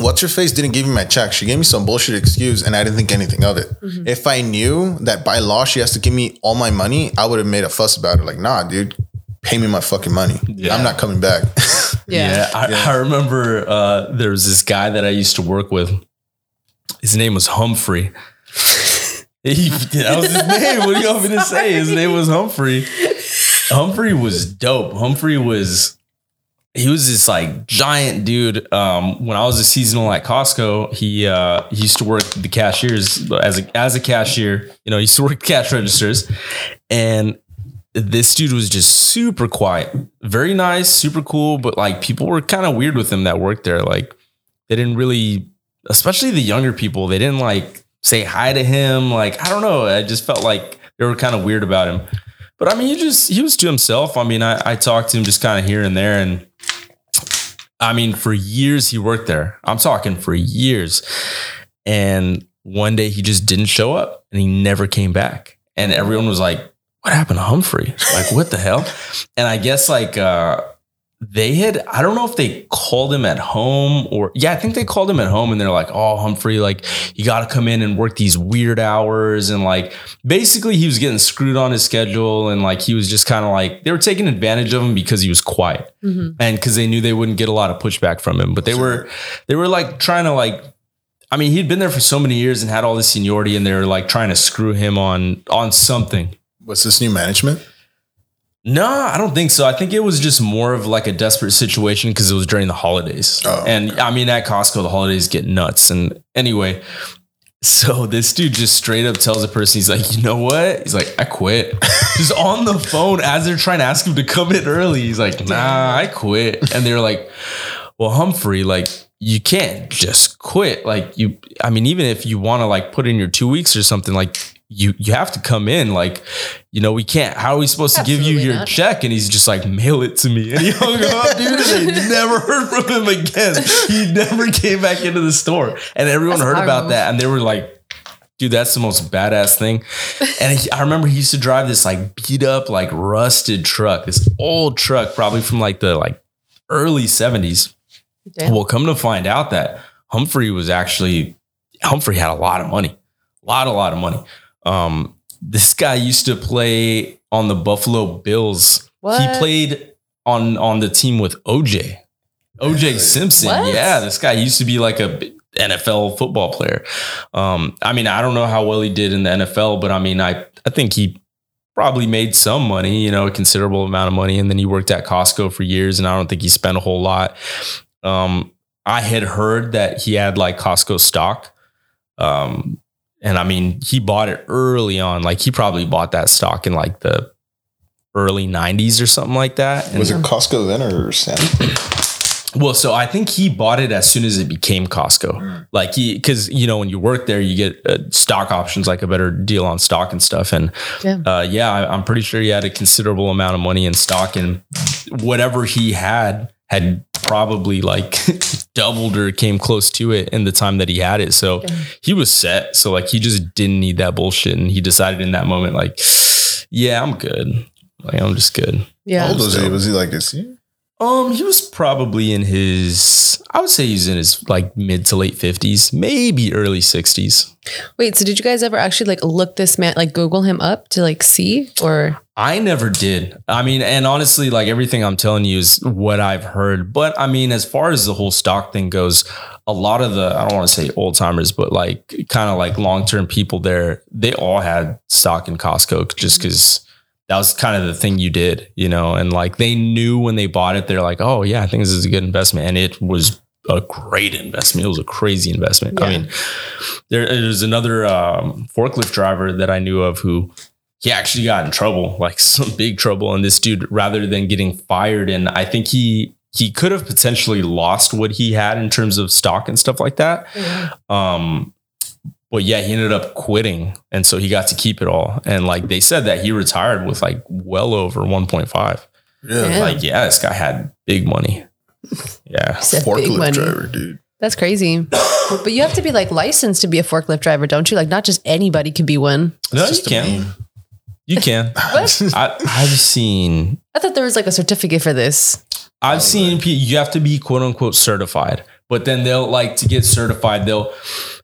what's her face didn't give me my check. She gave me some bullshit excuse, and I didn't think anything of it. Mhm. If I knew that by law she has to give me all my money, I would have made a fuss about it. Like, nah, dude, pay me my fucking money. Yeah. I'm not coming back. Yeah. I, Yeah. I remember uh, there was this guy that I used to work with. His name was Humphrey. He, that was his name. What do you want me to say? His name was Humphrey. Humphrey was dope. Humphrey was he was this like giant dude. Um, when I was a seasonal at Costco, he uh, he used to work the cashiers as a as a cashier. You know, he used to work cash registers, and this dude was just super quiet, very nice, super cool. But like people were kind of weird with him that worked there. Like they didn't really, especially the younger people, they didn't like say hi to him. Like I don't know, I just felt like they were kind of weird about him. But I mean, he just he was to himself. I mean, I, I talked to him just kind of here and there, and I mean, for years he worked there. I'm talking for years, and one day he just didn't show up, and he never came back. and everyone was like, "What happened to Humphrey? Like, what the hell?" And I guess like uh, they had I don't know if they called him at home or yeah, I think they called him at home and they're like, "Oh, Humphrey, like you got to come in and work these weird hours." And like basically he was getting screwed on his schedule and like he was just kind of like they were taking advantage of him because he was quiet. Mm-hmm. And cuz they knew they wouldn't get a lot of pushback from him, but they were they were like trying to like I mean, he'd been there for so many years and had all this seniority and they were like trying to screw him on on something. What's this new management? No, I don't think so. I think it was just more of like a desperate situation because it was during the holidays. Oh, and I mean, at Costco, the holidays get nuts. And anyway, so this dude just straight up tells a person, he's like, you know what? He's like, I quit. just on the phone as they're trying to ask him to come in early. He's like, nah, I quit. And they're like, well, Humphrey, like, you can't just quit. Like, you, I mean, even if you want to like put in your two weeks or something, like, you you have to come in like you know we can't how are we supposed to give you your not. check? And he's just like mail it to me. And he hung up dude and they never heard from him again. He never came back into the store. And everyone That's heard about move. that. And they were like dude that's the most badass thing. And he, i remember he used to drive this like beat up like rusted truck this old truck probably from like the like early 70s Damn. well come to find out that humphrey was actually humphrey had a lot of money. A lot a lot of money um this guy used to play on the buffalo bills. What? he played on on the team with oj oj simpson. What? yeah this guy used to be like a nfl football player. Um i mean i don't know how well he did in the nfl but i mean i i think he probably made some money you know a considerable amount of money and then he worked at costco for years and i don't think he spent a whole lot. Um i had heard that he had like costco stock. Um and I mean, he bought it early on. Like he probably bought that stock in like the early 90s or something like that. And- Was it Costco then or Sam? well, so I think he bought it as soon as it became Costco. Like he, because you know when you work there, you get uh, stock options, like a better deal on stock and stuff. And Yeah. uh, yeah, I, I'm pretty sure he had a considerable amount of money in stock, and whatever he had had probably like doubled or came close to it in the time that he had it. So Yeah. he was set. So like he just didn't need that bullshit, and he decided in that moment, like, yeah, I'm good. Like I'm just good. How Yeah. old was he? Was he like this? Um, he was probably in his, I would say he's in his like mid to late fifties, maybe early sixties. Wait, so did you guys ever actually like look this man, like Google him up to like see or? I never did. I mean, and honestly, like everything I'm telling you is what I've heard. But I mean, as far as the whole stock thing goes, a lot of the, I don't want to say old timers, but like kind of like long term people there, they all had stock in Costco just because that was kind of the thing you did, you know, and like they knew when they bought it, they're like, oh, yeah, I think this is a good investment. And it was a great investment. It was a crazy investment. I mean, there's another um, forklift driver that I knew of who he actually got in trouble, like some big trouble. And this dude, rather than getting fired, and I think he he could have potentially lost what he had in terms of stock and stuff like that. Um, but yeah, he ended up quitting, and so he got to keep it all. And like they said that he retired with like well over 1.5. Yeah. Yeah. Like yeah, this guy had big money. Yeah. Said big Forklift money. driver, dude. That's crazy. but you have to be like licensed to be a forklift driver, don't you? Like not just anybody can be one. No, you just a can. meme. You can. I, I've seen I thought there was like a certificate for this. I've seen pe- you have to be quote unquote certified, but then they'll like to get certified. They'll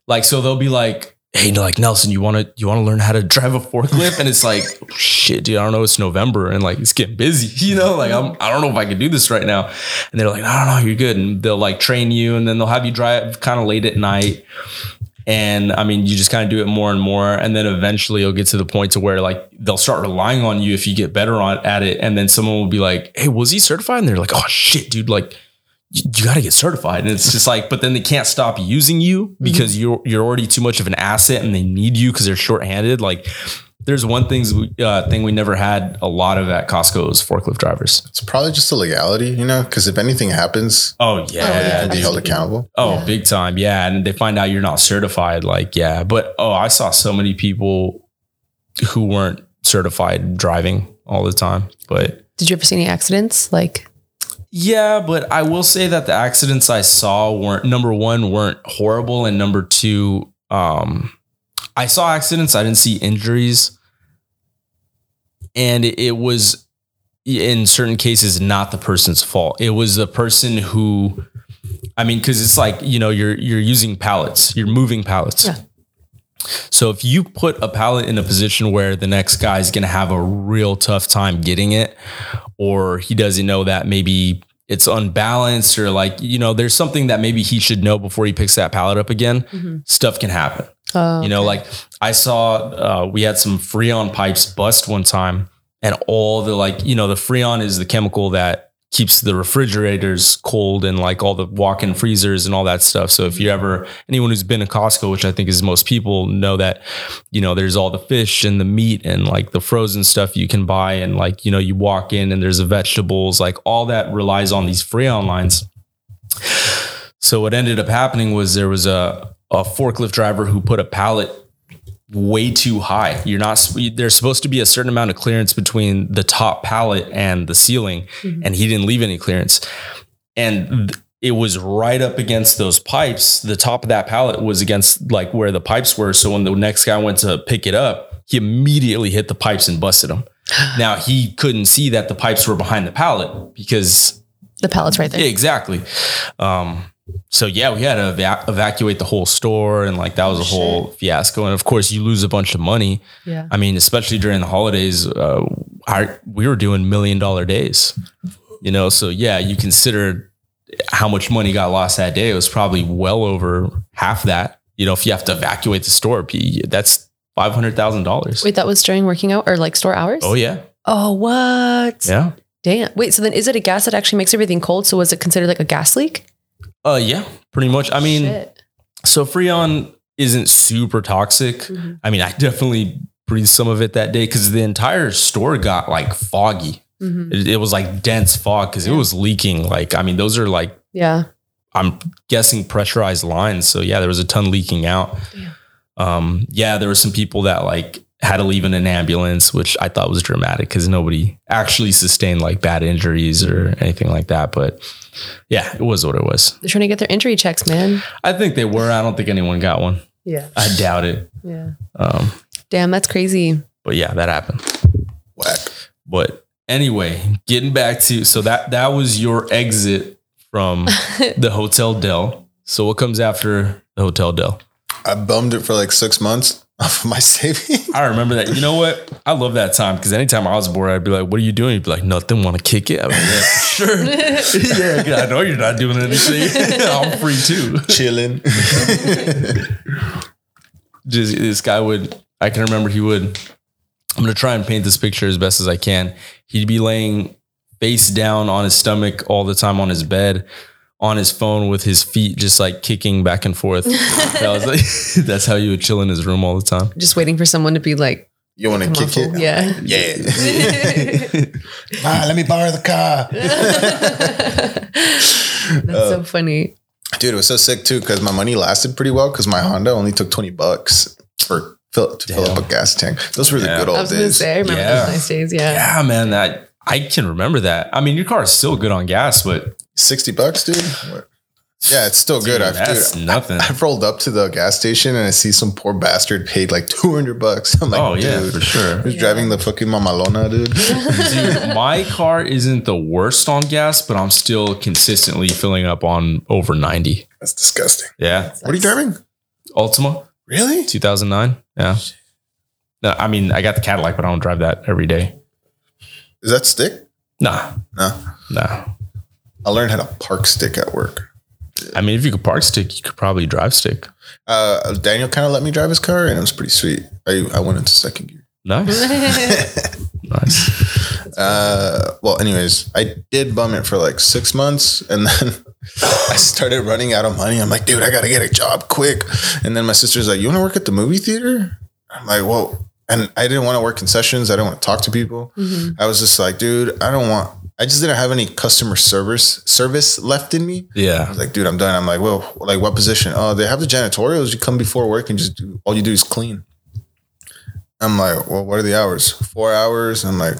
like so they'll be like, "Hey, like Nelson, you want to you want to learn how to drive a forklift?" And it's like, "Shit, dude, I don't know. It's November and like it's getting busy. You know, like I'm I don't know if I can do this right now." And they're like, "No, no, no, you're good." And they'll like train you, and then they'll have you drive kind of late at night. And I mean, you just kind of do it more and more, and then eventually you'll get to the point to where like they'll start relying on you if you get better on at it, and then someone will be like, "Hey, was he certified?" And they're like, "Oh shit, dude! Like, you, you got to get certified." And it's just like, but then they can't stop using you because you're you're already too much of an asset, and they need you because they're shorthanded. Like, there's one things we, uh, thing we never had a lot of at Costco is forklift drivers. It's probably just a legality, you know, because if anything happens, Oh yeah, you yeah, can be held accountable. Oh, Yeah. big time. Yeah. And they find out you're not certified. Like, yeah. But oh, I saw so many people who weren't certified driving all the time. But Did you ever see any accidents? Like yeah, but I will say that the accidents I saw weren't number one, weren't horrible. And number two, um, I saw accidents. I didn't see injuries. and it, was in certain cases not the person's fault. It was the person who, I mean, because it's like you know you're you're using pallets, you're moving pallets. Yeah. So if you put a pallet in a position where the next guy is going to have a real tough time getting it, or he doesn't know that maybe it's unbalanced, or like you know there's something that maybe he should know before he picks that pallet up again, stuff can happen. Oh, You know, like I saw uh, we had some Freon pipes bust one time, and all the like, you know, the Freon is the chemical that keeps the refrigerators cold and like all the walk-in freezers and all that stuff. So if you ever anyone who's been to Costco, which I think is most people, know that you know there's all the fish and the meat and like the frozen stuff you can buy, and like you know you walk in and there's the vegetables, like all that relies on these Freon lines. So what ended up happening was there was a a forklift driver who put a pallet way too high. You're not there's supposed to be a certain amount of clearance between the top pallet and the ceiling and he didn't leave any clearance. And th- it was right up against those pipes. The top of that pallet was against like where the pipes were. So when the next guy went to pick it up, he immediately hit the pipes and busted them. Now he couldn't see that the pipes were behind the pallet because the pallet's right there. yeah, exactly. Um, so yeah, we had to eva- evacuate the whole store, and like that was a whole fiasco. And of course, you lose a bunch of money. Yeah. I mean, especially during the holidays, uh, our, we were doing million dollar days. You know, so yeah, you consider how much money got lost that day. It was probably well over half that. You know, if you have to evacuate the store, that's five hundred thousand dollars. Wait, that was during working out or like store hours? Oh yeah, Oh, what? yeah. Damn. Wait, so then is it a gas that actually makes everything cold? So was it considered like a gas leak? Uh, yeah, pretty much. I mean, Shit. So Freon isn't super toxic. Mhm. I mean, I definitely breathed some of it that day because the entire store got like foggy. Mhm. It, it was like dense fog because it was leaking. Like, I mean, those are like Yeah. I'm guessing pressurized lines. So yeah, there was a ton leaking out. Damn. Um, yeah, there were some people that like had to leave in an ambulance, which I thought was dramatic because nobody actually sustained like bad injuries or anything like that. But yeah, it was what it was. They're trying to get their injury checks, man. I think they were. I don't think anyone got one. Yeah. I doubt it. Yeah. Um, Damn, that's crazy. but yeah, that happened. Whack. But anyway, getting back to you. so that that was your exit from the Hotel Del. So what comes after the Hotel Del? I bummed it for like six months off of my savings. I remember that. You know what? I love that time because anytime I was bored, I'd be like, "What are you doing?" You'd be like, "Nothing. Want to kick it?" I'm like, yeah, sure. yeah, 'cause I know you're not doing anything. I'm free too. Chilling. Just this guy would. I can remember he would. I'm gonna try and paint this picture as best as I can. He'd be laying face down on his stomach all the time on his bed, on his phone with his feet just like kicking back and forth. that was like that's how you would chill in his room all the time. Just waiting for someone to be like, You want to come on, kick fool. it? Yeah. Yeah. ah, let me borrow the car. That's so funny. Dude, it was so sick too because my money lasted pretty well because my Honda only took 20 bucks for fill, to fill up a gas tank. Those were the Yeah. good I old was going to days. say, I remember Yeah. those nice days. Yeah. Yeah, man, that I can remember that. I mean, your car is still good on gas, but 60 bucks, dude. What? Yeah, it's still good. Dude, I've, that's dude, nothing. I've rolled up to the gas station and I see some poor bastard paid like 200 bucks. I'm like, oh yeah, for sure. who's driving the fucking Mamalona, dude? Dude, my car isn't the worst on gas, but I'm still consistently filling up on over 90. That's disgusting. Yeah. What are you driving? Altima, Really? 2009. Yeah. No, I mean, I got the Cadillac, but I don't drive that every day. Is that stick? Nah, No. nah. I learned how to park stick at work. I mean, if you could park stick, you could probably drive stick. Uh, Daniel kind of let me drive his car and it was pretty sweet. I, I went into second gear. Nice. nice. Uh, well, anyways, I did bum it for like six months, and then I started running out of money. I'm like, dude, I gotta get a job quick. And then my sister's like, you want to work at the movie theater? I'm like, whoa. And I didn't want to work concessions. I didn't want to talk to people. Mhm. I was just like, dude, I don't want. I just didn't have any customer service service left in me. I Yeah. was like, dude, I'm done. I'm like, well, like what position? Oh, they have the janitorials. You come before work and just do all you do is clean. I'm like, well, what are the hours? Four hours. I'm like,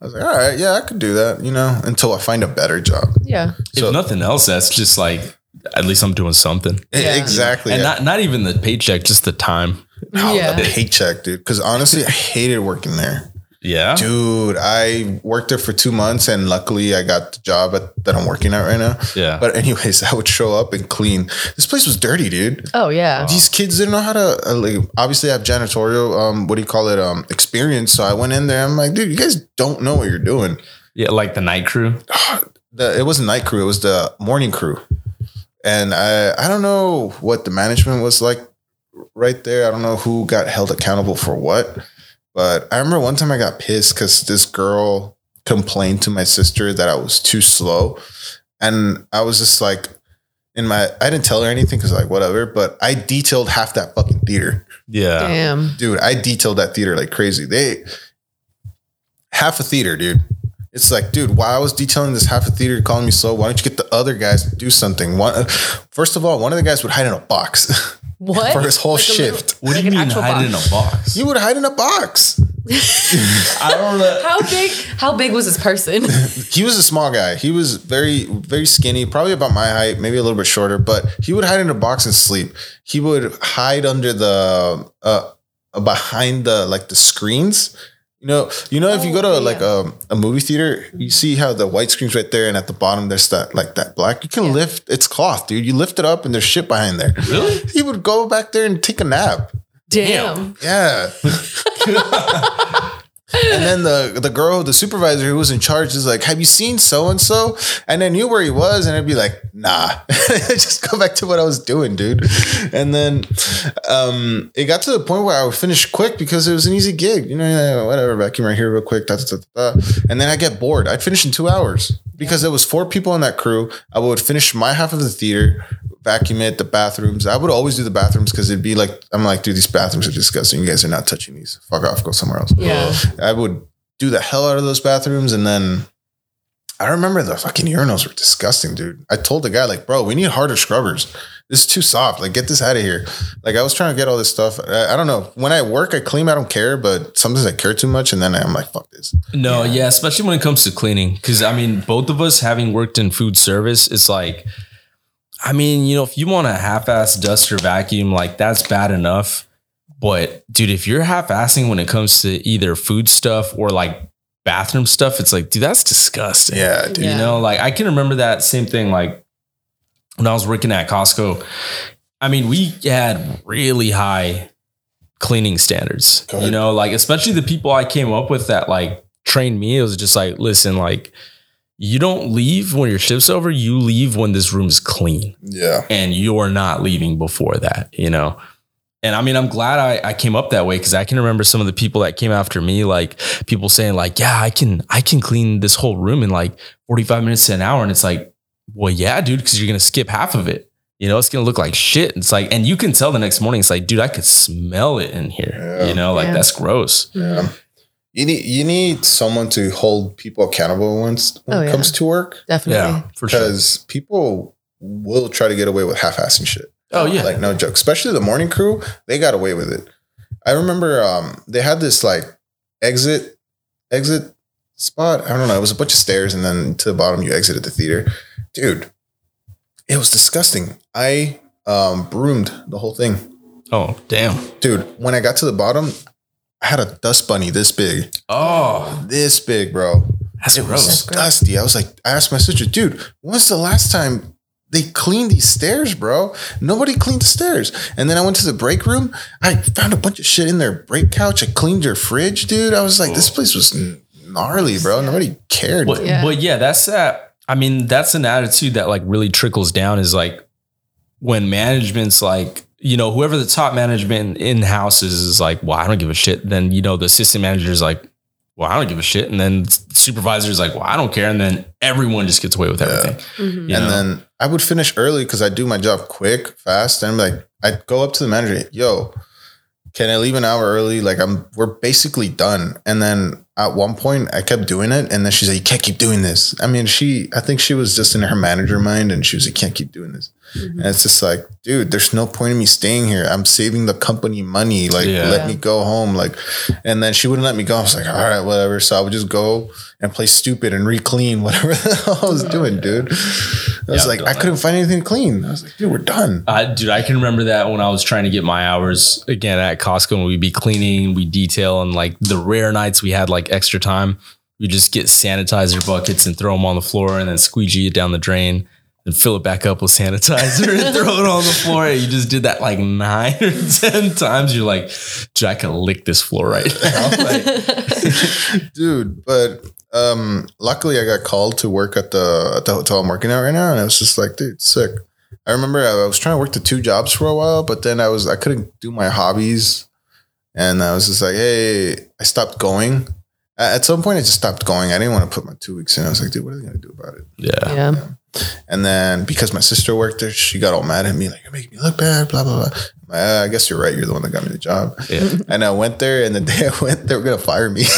I was like, all right, yeah, I could do that, you know, until I find a better job. Yeah. So- if nothing else, that's just like, at least I'm doing something. Yeah. Exactly. And yeah. not, not even the paycheck, just the time. Oh, Yeah. the paycheck, dude. Because honestly, I hated working there. Yeah. Dude, I worked there for two months and luckily I got the job at, that I'm working at right now. Yeah. But anyways, I would show up and clean. This place was dirty, dude. Oh yeah. These kids didn't know how to uh, like. Obviously, I have janitorial. Um, what do you call it? Um, experience. So I went in there. I'm like, dude, you guys don't know what you're doing. yeah, like the night crew. The, it wasn't night crew. It was the morning crew. And I I don't know what the management was like right there. I don't know who got held accountable for what. But I remember one time I got pissed because this girl complained to my sister that I was too slow. And I was just like, in my, I didn't tell her anything because like whatever, but I detailed half that fucking theater. Yeah. Damn. Dude, I detailed that theater like crazy. They, half a theater, dude. It's like, dude, while I was detailing this half a theater calling me slow, why don't you get the other guys to do something? One, first of all, one of the guys would hide in a box What? for his whole Like a little- shift. What do you an mean actual hide box. in a box? He would hide in a box. I don't know. How big? How big was this person? He was a small guy. He was very, very skinny, probably about my height, maybe a little bit shorter, but he would hide in a box and sleep. He would hide under the, uh, behind the, like the screens. You know, you know, if you go to Oh, like a, um, a movie theater, you see how the white screen's right there, and at the bottom there's that like that black. You can Yeah. lift. It's cloth, dude. You lift it up, and there's shit behind there. Really? He would go back there and take a nap. Damn. Yeah. and then the the girl, the supervisor who was in charge, is like, "Have you seen so and so?" And I knew where he was, and I'd be like, "Nah, just go back to what I was doing, dude." And then um, it got to the point where I would finish quick because it was an easy gig, you know, whatever, vacuum right here real quick, da, da, da, da. and then I get bored. I'd finish in two hours because there was four people in that crew. I would finish my half of the theater. Vacuum it, the bathrooms. I would always do the bathrooms because it'd be like, I'm like, dude, these bathrooms are disgusting. You guys are not touching these. Fuck off, go somewhere else. Yeah. I would do the hell out of those bathrooms. And then I remember the fucking urinals were disgusting, dude. I told the guy, like, bro, we need harder scrubbers. This is too soft. Like, get this out of here. Like, I was trying to get all this stuff. I, I don't know. When I work, I clean, I don't care, but sometimes I care too much. And then I'm like, fuck this. No, yeah. especially when it comes to cleaning. Cause I mean, both of us having worked in food service, it's like, I mean, you know, if you want a half-ass duster vacuum, like that's bad enough. But dude, if you're half-assing when it comes to either food stuff or like bathroom stuff, it's like, dude, that's disgusting. Yeah, dude. Yeah. You know, like I can remember that same thing, like when I was working at Costco. I mean, we had really high cleaning standards. You know, like especially the people I came up with that like trained me. It was just like, listen, like you don't leave when your shift's over. You leave when this room is clean, Yeah. and you're not leaving before that. You know. And I mean, I'm glad I, I came up that way because I can remember some of the people that came after me, like people saying, like, yeah, I can I can clean this whole room in like 45 minutes to an hour. And it's like, well, yeah, dude, because you're gonna skip half of it. You know, it's gonna look like shit. It's like, and you can tell the next morning, it's like, dude, I could smell it in here. Yeah. You know, like Yeah. that's gross. Yeah. You need you need someone to hold people accountable once when Oh, it yeah. comes to work Definitely. Yeah, for sure. because people will try to get away with half-assing shit. Oh yeah. like no joke. Especially the morning crew, they got away with it. I remember um, they had this like exit exit spot. I don't know. It was a bunch of stairs, and then to the bottom you exited the theater. Dude, it was disgusting. I um, broomed the whole thing. oh damn. Dude, when I got to the bottom, I had a dust bunny this big, Oh, this big, bro. that's It was gross. Gross. dusty. I was like, I asked my sister, dude, when's the last time they cleaned these stairs, bro? Nobody cleaned the stairs. And then I went to the break room. I found a bunch of shit in their break couch. I cleaned your fridge, dude. I was like, this place was gnarly, bro. Nobody cared. But Yeah. but yeah, that's that. I mean, that's an attitude that like really trickles down is like when management's like, you know, whoever the top management in house is is like, well, I don't give a shit. Then, you know, the assistant manager is like, well, I don't give a shit. And then supervisor is like, well, I don't care. And then everyone just gets away with everything. Mhm. And know? then I would finish early because I do my job quick, fast. And I'm like, I'd go up to the manager, yo, can I leave an hour early? Like I'm we're basically done. And then at one point I kept doing it. And then she's like, You can't keep doing this. I mean, she I think she was just in her manager mind and she was like, You Can't keep doing this. Mm-hmm. And it's just like, dude, there's no point in me staying here. I'm saving the company money. Like, Yeah. let me go home. Like, and then she wouldn't let me go. I was like, all right, whatever. So I would just go and play stupid and re-clean whatever the hell I was oh, doing, dude. I was Yeah, like, I couldn't find anything clean. I was like, dude, we're done. I, dude, I can remember that when I was trying to get my hours again at Costco and we'd be cleaning, we detail, and like the rare nights we had like extra time, we just get sanitizer buckets and throw them on the floor and then squeegee it down the drain and fill it back up with sanitizer and throw it on the floor. And you just did that like nine or 10 times. You're like, dude, I can lick this floor right now. Like, dude. But um, luckily, I got called to work at the at the hotel I'm working at right now, and I was just like, dude, sick. I remember I was trying to work the two jobs for a while, but then I was I couldn't do my hobbies, and I was just like, hey, I stopped going. At some point, I just stopped going. I didn't want to put my two weeks in. I was like, dude, what are they gonna do about it? yeah. Yeah. And then because my sister worked there, she got all mad at me, like, you're making me look bad, blah, blah, blah. Like, "Ah, I guess you're right. You're the one that got me the job. Yeah. And I went there, and the day I went, they were going to fire me.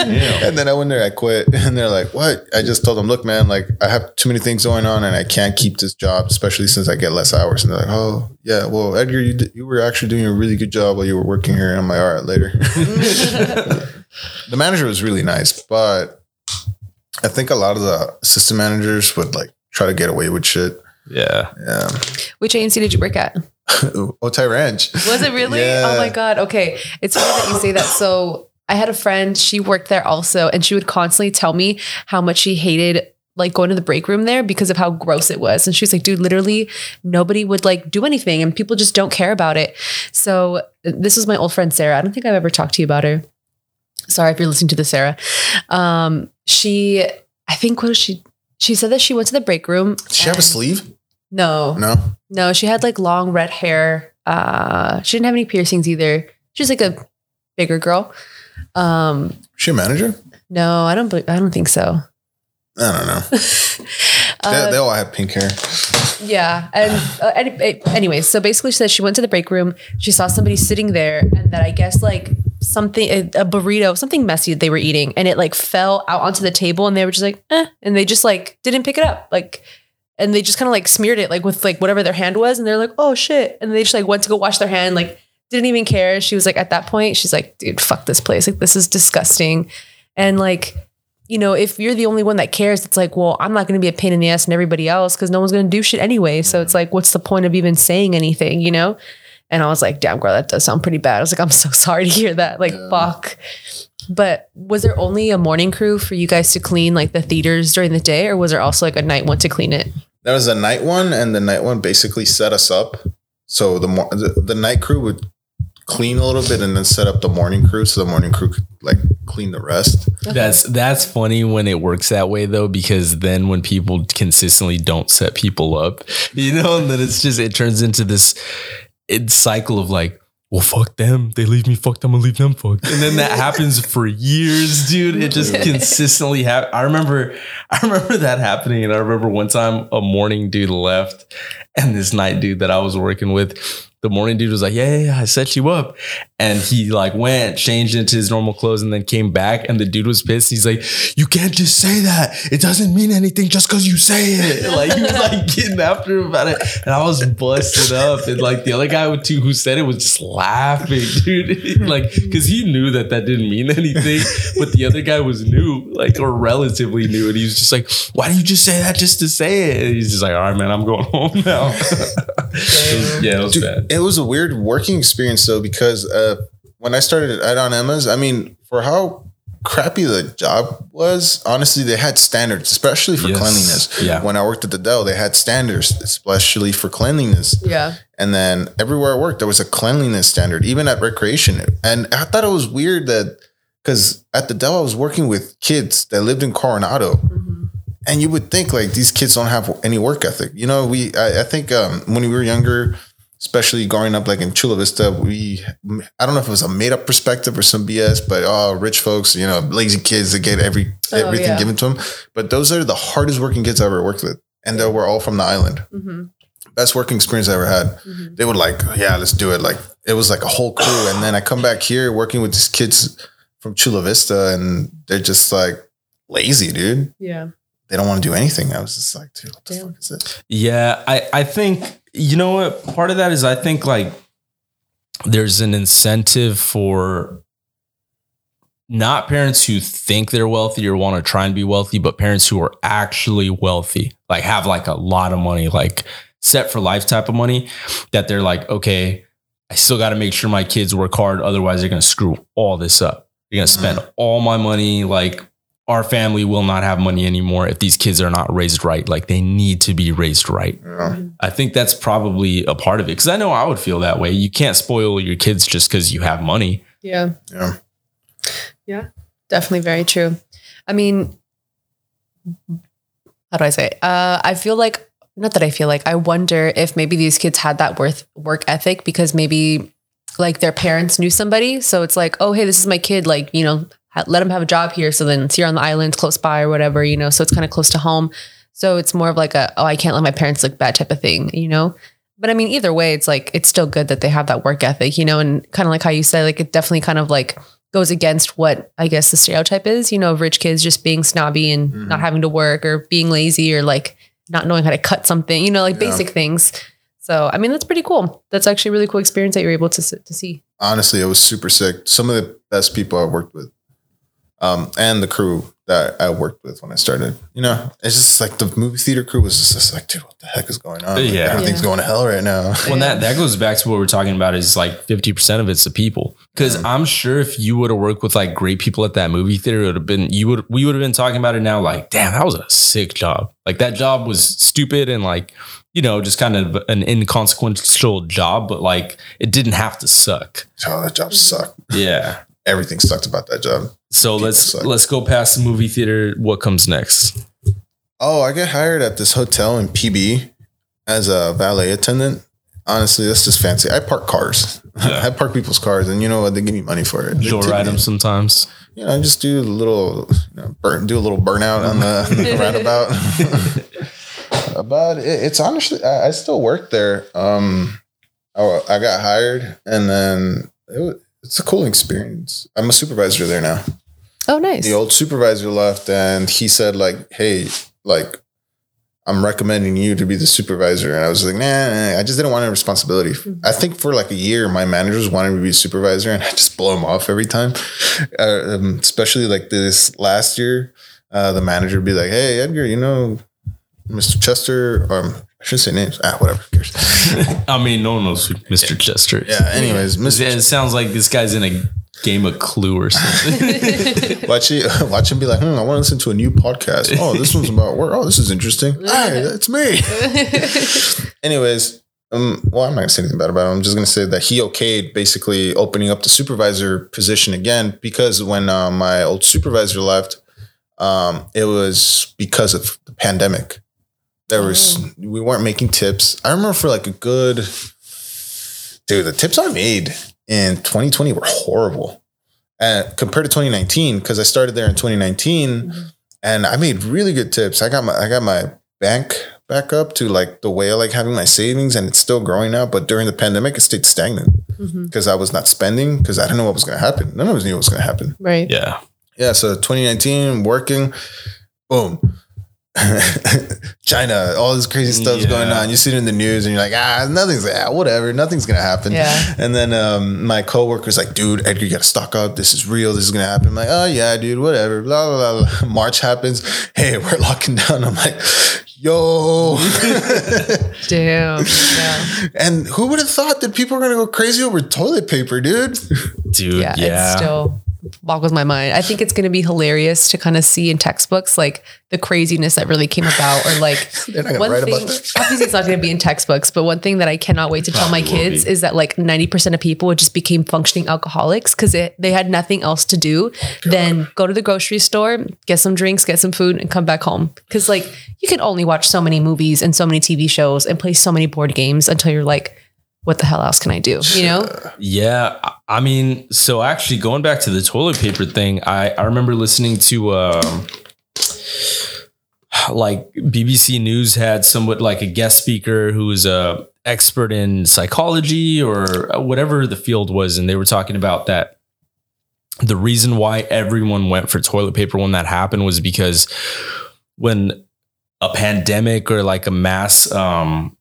And then I went there, I quit. And they're like, what? I just told them, look, man, like, I have too many things going on, and I can't keep this job, especially since I get less hours. And they're like, oh, yeah, well, Edgar, you, did, you were actually doing a really good job while you were working here. And I'm like, all right, later. the manager was really nice, but I think a lot of the system managers would like try to get away with shit. Yeah. Yeah. Which AMC did you work at? Otay Ranch. Was it really? Yeah. Oh my god. Okay. It's funny that you say that. So I had a friend, she worked there also, and she would constantly tell me how much she hated like going to the break room there because of how gross it was. And she was like, dude, literally nobody would like do anything and people just don't care about it. So this is my old friend Sarah. I don't think I've ever talked to you about her. Sorry if you're listening to this, Sarah. Um, she I think what was she she said that she went to the break room. Did she have a sleeve? No. No. No, she had like long red hair. Uh, she didn't have any piercings either. She was like a bigger girl. Um, she a manager? no, I don't. I don't think so. I don't know. Uh, they, they all have pink hair. yeah, and uh, any, anyways, so basically, she said she went to the break room. She saw somebody sitting there, and that I guess like something a, a burrito, something messy that they were eating, and it like fell out onto the table, and they were just like, eh, and they just like didn't pick it up, like. And they just kind of like smeared it like with like whatever their hand was, and they're like, "Oh shit!" And they just like went to go wash their hand, like didn't even care. She was like, at that point, she's like, dude, fuck this place. Like, this is disgusting. And like, you know, if you're the only one that cares, it's like, well, I'm not going to be a pain in the ass and everybody else because no one's going to do shit anyway. So it's mm-hmm. like, what's the point of even saying anything, you know? And I was like, damn, girl, that does sound pretty bad. I was like, I'm so sorry to hear that. Like, Yeah. fuck. But was there only a morning crew for you guys to clean like the theaters during the day, or was there also like a night one to clean it? There was a night one, and the night one basically set us up. So the the, the night crew would clean a little bit and then set up the morning crew, so the morning crew could like clean the rest. That's that's funny when it works that way though, because then when people consistently don't set people up, you know, and then it's just it turns into this cycle of like, well, fuck them, they leave me fucked, I'm gonna leave them fucked, and then that happens for years, dude. It just consistently happens. I remember, I remember that happening, and I remember one time a morning dude left, and this night dude that I was working with. The morning dude was like, yeah, yeah, yeah, I set you up. And he like went, changed into his normal clothes, and then came back. And the dude was pissed. He's like, You can't just say that. It doesn't mean anything just because you say it. Like he was like getting after him about it. And I was busted up. And like the other guy with two who said it was just laughing, dude. like, cause he knew that that didn't mean anything. But the other guy was new, like, or relatively new. And he was just like, Why do you just say that just to say it? And he's just like, All right, man, I'm going home now. It was- yeah, it was Dude, bad. it was a weird working experience though because uh, when I started at on Emma's, I mean, for how crappy the job was, honestly, they had standards, especially for Yes. cleanliness. Yeah. When I worked at the Del, they had standards, especially for cleanliness. Yeah. And then everywhere I worked, there was a cleanliness standard, even at recreation. And I thought it was weird that because at the Del, I was working with kids that lived in Coronado. And you would think like these kids don't have any work ethic. You know, we, I, I think um, when we were younger, especially growing up like in Chula Vista, we, I don't know if it was a made up perspective or some BS, but oh, rich folks, you know, lazy kids that get every, Oh, everything yeah. given to them. But those are the hardest working kids I ever worked with. And they were all from the island hmm best working experience I ever had. Mhm. They would like, yeah, let's do it. Like it was like a whole crew. And then I come back here working with these kids from Chula Vista and they're just like lazy, dude. Yeah. they don't want to do anything. I was just like, dude, what the Damn. fuck is this? Yeah, I I think you know what part of that is I think like there's an incentive for not parents who think they're wealthy or want to try and be wealthy, but parents who are actually wealthy, like have like a lot of money, like set for life type of money, that they're like, okay, I still got to make sure my kids work hard, otherwise they're gonna screw all this up. They're gonna spend mm-hmm. all my money, like our family will not have money anymore if these kids are not raised right. Like they need to be raised right. You know? I think that's probably a part of it because I know I would feel that way. You can't spoil your kids just because you have money. Yeah. Yeah. Definitely very true. I mean, how do I say? It? Uh, I feel like not that I feel like I wonder if maybe these kids had that worth work ethic because maybe like their parents knew somebody, so it's like, oh hey, this is my kid. Like you know, ha- let them have a job here. So then it's here on the island, close by or whatever. You know, so it's kind of close to home. So it's more of like a oh I can't let my parents look bad type of thing. You know. But I mean, either way, it's like it's still good that they have that work ethic, you know, and kind of like how you said, like it definitely kind of like goes against what I guess the stereotype is, you know, of rich kids just being snobby and Mhm. not having to work or being lazy or like not knowing how to cut something, you know, like Yeah. basic things. So, I mean, that's pretty cool. That's actually a really cool experience that you're able to, to see. Honestly, it was super sick. Some of the best people I worked with, um, and the crew that I worked with when I started. You know, it's just like the movie theater crew was just, just like, dude, what the heck is going on? Like, Yeah. everything's Yeah. going to hell right now. Well, that that goes back to what we're talking about is like fifty percent of it's the people. Because Yeah. I'm sure if you would have worked with like great people at that movie theater, it would have been you would we would have been talking about it now. Like, damn, that was a sick job. Like that job was stupid and like you know just kind of an inconsequential job, but like it didn't have to suck. Oh, that job sucked. Yeah. Everything sucked about that job. So let's suck. let's go past the movie theater. What comes next? Oh, I get hired at this hotel in PB as a valet attendant. Honestly, that's just fancy. I park cars. Yeah. I park people's cars, and you know what? They give me money for it. Joe ride them sometimes. You know, I just do a little, you know, burn, do a little burnout on the, the roundabout. About it, it's honestly, I, I still work there. Um, I, I got hired, and then it was, it's a cool experience. I'm a supervisor there now. Oh, nice. The old supervisor left, and he said, like, hey, like, I'm recommending you to be the supervisor. And I was like, nah, nah, I just didn't want any responsibility. I think for like a year, my managers wanted me to be a supervisor, and I just blow them off every time. Uh, um, especially like this last year, uh, the manager would be like, hey, Edgar, you know, Mr. Chester, um, I shouldn't say names. Ah, whatever. Who cares? I mean, no one knows who Mr. Chester. is. Yeah. Anyways, Mr. It sounds like this guy's in a game of Clue or something. Watch it, watch him be like, hmm, I want to listen to a new podcast. Oh, this one's about work. Oh, this is interesting. Hi, that's me. Anyways, um, well, I'm not gonna say anything bad about him. I'm just gonna say that he okayed basically opening up the supervisor position again because when uh, my old supervisor left, um, it was because of the pandemic. There was oh. we weren't making tips. I remember for like a good dude, the tips I made in 2020 were horrible. And compared to 2019, because I started there in 2019 mm-hmm. and I made really good tips. I got my I got my bank back up to like the way I like having my savings and it's still growing now. But during the pandemic, it stayed stagnant mm-hmm. because I was not spending because I didn't know what was gonna happen. None of us knew what was gonna happen. Right. yeah. Yeah, so 2019, working, boom. China, all this crazy stuff's Yeah. going on. You see it in the news and you're like, ah, nothing's ah, whatever, nothing's gonna happen. Yeah. And then um, my coworker's like, dude, Edgar, you gotta stock up. This is real. This is gonna happen. I'm like, oh yeah, dude, whatever. Blah blah blah. blah. March happens. Hey, we're locking down. I'm like, yo. Damn. Yeah. and who would have thought that people are gonna go crazy over toilet paper, dude? Dude, yeah, yeah. it still boggles my mind. I think it's going to be hilarious to kind of see in textbooks like the craziness that really came about, or like They're not gonna one thing. about that. Obviously, it's not going to be in textbooks, but one thing that I cannot wait to tell my kids is that like ninety percent of people just became functioning alcoholics because they had nothing else to do than go to the grocery store, get some drinks, get some food, and come back home. Because like you can only watch so many movies and so many TV shows and play so many board games until you're like, what the hell else can I do? You know? Yeah, I- I mean, so actually going back to the toilet paper thing, I I remember listening to um like BBC News had somewhat like a guest speaker who was a expert in psychology or whatever the field was and they were talking about that the reason why everyone went for toilet paper when that happened was because when a pandemic or like a mass um,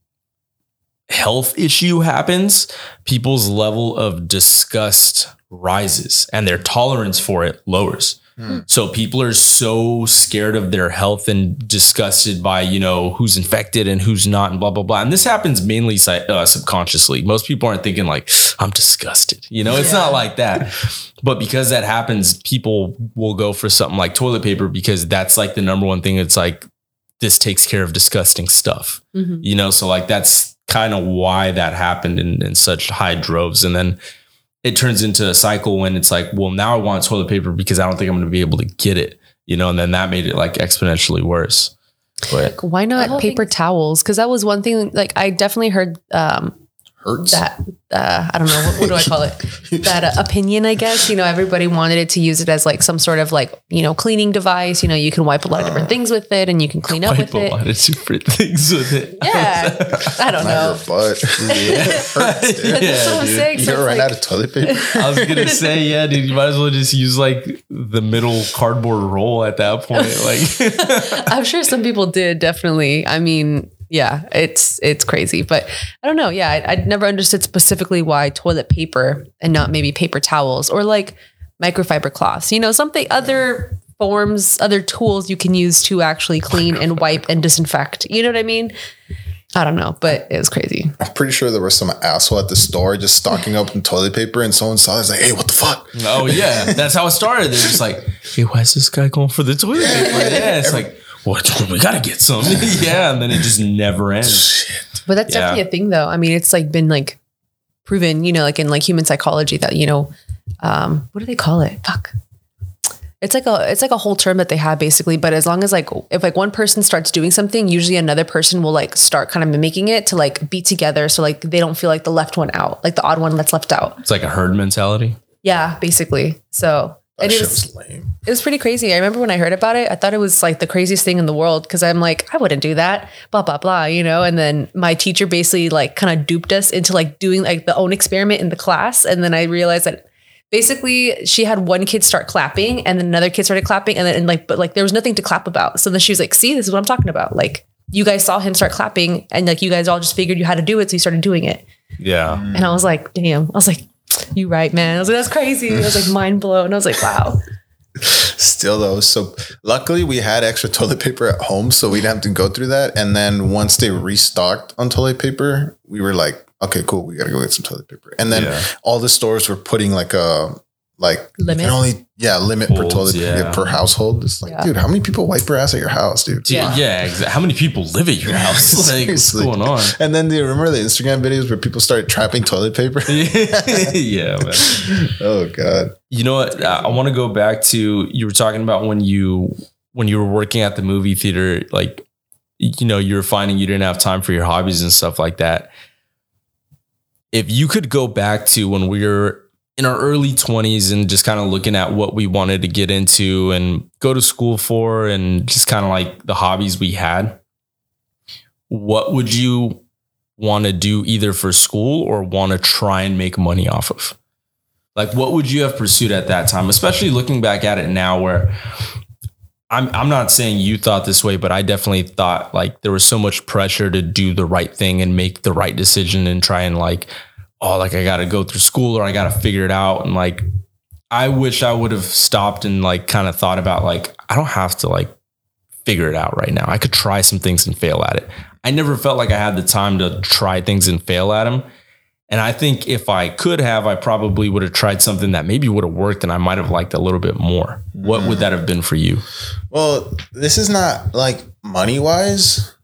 health issue happens, people's level of disgust rises and their tolerance for it lowers. Hmm. So people are so scared of their health and disgusted by, you know, who's infected and who's not and blah, blah, blah. And this happens mainly uh, subconsciously. Most people aren't thinking like, I'm disgusted. You know, it's not like that. But because that happens, people will go for something like toilet paper because that's like the number one thing. It's like, this takes care of disgusting stuff Mhm. you know so like that's kind of why that happened in, in such high droves and then it turns into a cycle when it's like well now i want toilet paper because i don't think i'm going to be able to get it you know and then that made it like exponentially worse but Why not whole paper towels? Because that was one thing. Like I definitely heard um, Hurts. that. Uh, I don't know what, what do I call it? that uh, opinion, I guess. You know, everybody wanted it to use it as like some sort of like you know cleaning device. You know, you can wipe a lot of different things with it, and you can clean up with a it. lot of different things with it Yeah, I don't know. your butt. Hurts, dude. That's what I'm dude. saying. You So ever it's run like- out of toilet paper? I was gonna say, yeah, dude, you might as well just use like the middle cardboard roll at that point. Like, I'm sure some people did definitely. I mean, yeah, it's it's crazy, but I don't know. Yeah, I, I'd never understood specifically why toilet paper and not maybe paper towels or like microfiber cloths. You know, something other forms, other tools you can use to actually clean and wipe and disinfect. You know what I mean? I don't know, but it was crazy. I'm pretty sure there was some asshole at the store just stocking up on toilet paper, and someone saw it. It's like, hey, what the fuck? oh yeah, that's how it started. They're just like, hey, why is this guy going for the toilet paper? Yeah, it's like, what? We gotta get some. yeah, and then it just never ends. But that's Yeah. definitely a thing though. I mean, it's like been like proven, you know, like in like human psychology that, you know, um, what do they call it? Fuck. It's like a it's like a whole term that they have basically, but as long as like if like one person starts doing something, usually another person will like start kind of mimicking it to like be together so like they don't feel like the left one out, like the odd one that's left out. It's like a herd mentality. Yeah, basically. So That and it was, was lame. it was pretty crazy. I remember when I heard about it, I thought it was like the craziest thing in the world because I'm like, I wouldn't do that, blah, blah, blah, you know? And then my teacher basically like kind of duped us into like doing like the own experiment in the class. And then I realized that basically she had one kid start clapping and then another kid started clapping and then and like, but like there was nothing to clap about. So then she was like, see, this is what I'm talking about. Like you guys saw him start clapping and like you guys all just figured you had to do it. So you started doing it. Yeah. And I was like, damn, I was like, you right, man. I was like, that's crazy. I was like mind blown. I was like, wow. Still though, so luckily we had extra toilet paper at home, so we didn't have to go through that. And then once they restocked on toilet paper, we were like, okay, cool, we gotta go get some toilet paper. And then Yeah. all the stores were putting like a like you Limit? can only yeah limit per toilet yeah. paper per household. It's like, Yeah. dude, how many people wipe their ass at your house, dude? Dude, Yeah. yeah, exactly. How many people live at your house? Like, what's going on? And then do you remember the Instagram videos where people started trapping toilet paper? yeah, man. oh god. You know what? I, I want to go back to you were talking about when you when you were working at the movie theater, like you know, you were finding you didn't have time for your hobbies and stuff like that. If you could go back to when we were in our early 20s and just kind of looking at what we wanted to get into and go to school for and just kind of like the hobbies we had, what would you want to do either for school or want to try and make money off of? Like, what would you have pursued at that time? Especially looking back at it now, where I'm I'm not saying you thought this way, but I definitely thought like there was so much pressure to do the right thing and make the right decision and try and like, oh, like I got to go through school or I got to figure it out. And like, I wish I would have stopped and like kind of thought about like I don't have to like figure it out right now. I could try some things and fail at it. I never felt like I had the time to try things and fail at them. And I think if I could have, I probably would have tried something that maybe would have worked and I might have liked a little bit more. What would mm. that have been for you? Well, this is not like money wise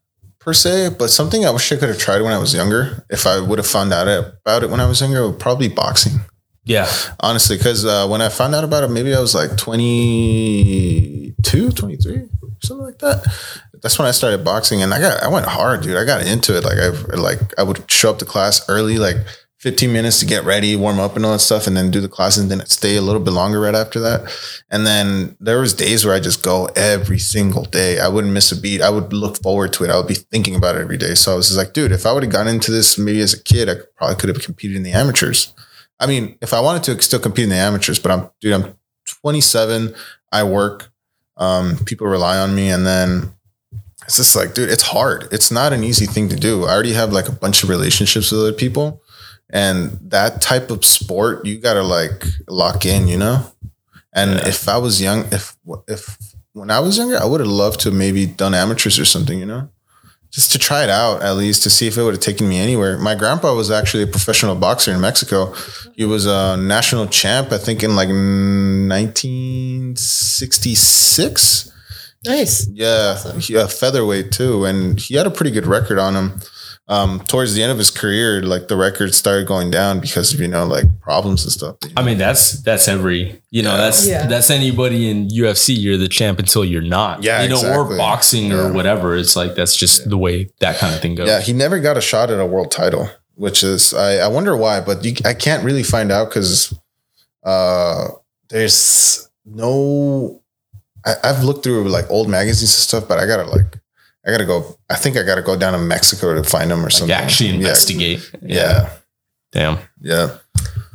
per se, but something I wish I could have tried when I was younger. If I would have found out about it when I was younger, would probably be boxing. Yeah. Honestly, because uh, when I found out about it, maybe I was like 22, 23, something like that. That's when I started boxing, and I got I went hard, dude. I got into it. Like I like I would show up to class early, like 15 minutes to get ready, warm up, and all that stuff, and then do the class, and then stay a little bit longer right after that. And then there was days where I just go every single day. I wouldn't miss a beat. I would look forward to it. I would be thinking about it every day. So I was just like, dude, if I would have gotten into this maybe as a kid, I probably could have competed in the amateurs. I mean, if I wanted to, I still compete in the amateurs, but I'm, dude, I'm 27. I work. Um, people rely on me, and then it's just like, dude, it's hard. It's not an easy thing to do. I already have like a bunch of relationships with other people. And that type of sport, you gotta like lock in, you know? And Yeah. if I was young, if if when I was younger, I would have loved to maybe done amateurs or something, you know? Just to try it out at least to see if it would have taken me anywhere. My grandpa was actually a professional boxer in Mexico. He was a national champ, I think in like 1966. Nice. Yeah, Awesome. he, a featherweight too, and he had a pretty good record on him. Um, towards the end of his career, like the records started going down because of you know like problems and stuff. I mean, that's that's every you know Yeah. that's Yeah. that's anybody in UFC. You're the champ until you're not. Yeah, you know, exactly. or boxing Yeah. or whatever. It's like that's just the way that kind of thing goes. Yeah, he never got a shot at a world title, which is I, I wonder why, but you, I can't really find out because uh, there's no. I, I've looked through like old magazines and stuff, but I gotta like I gotta go. I think I gotta go down to Mexico to find him or Like something. actually investigate. Yeah, Damn. yeah.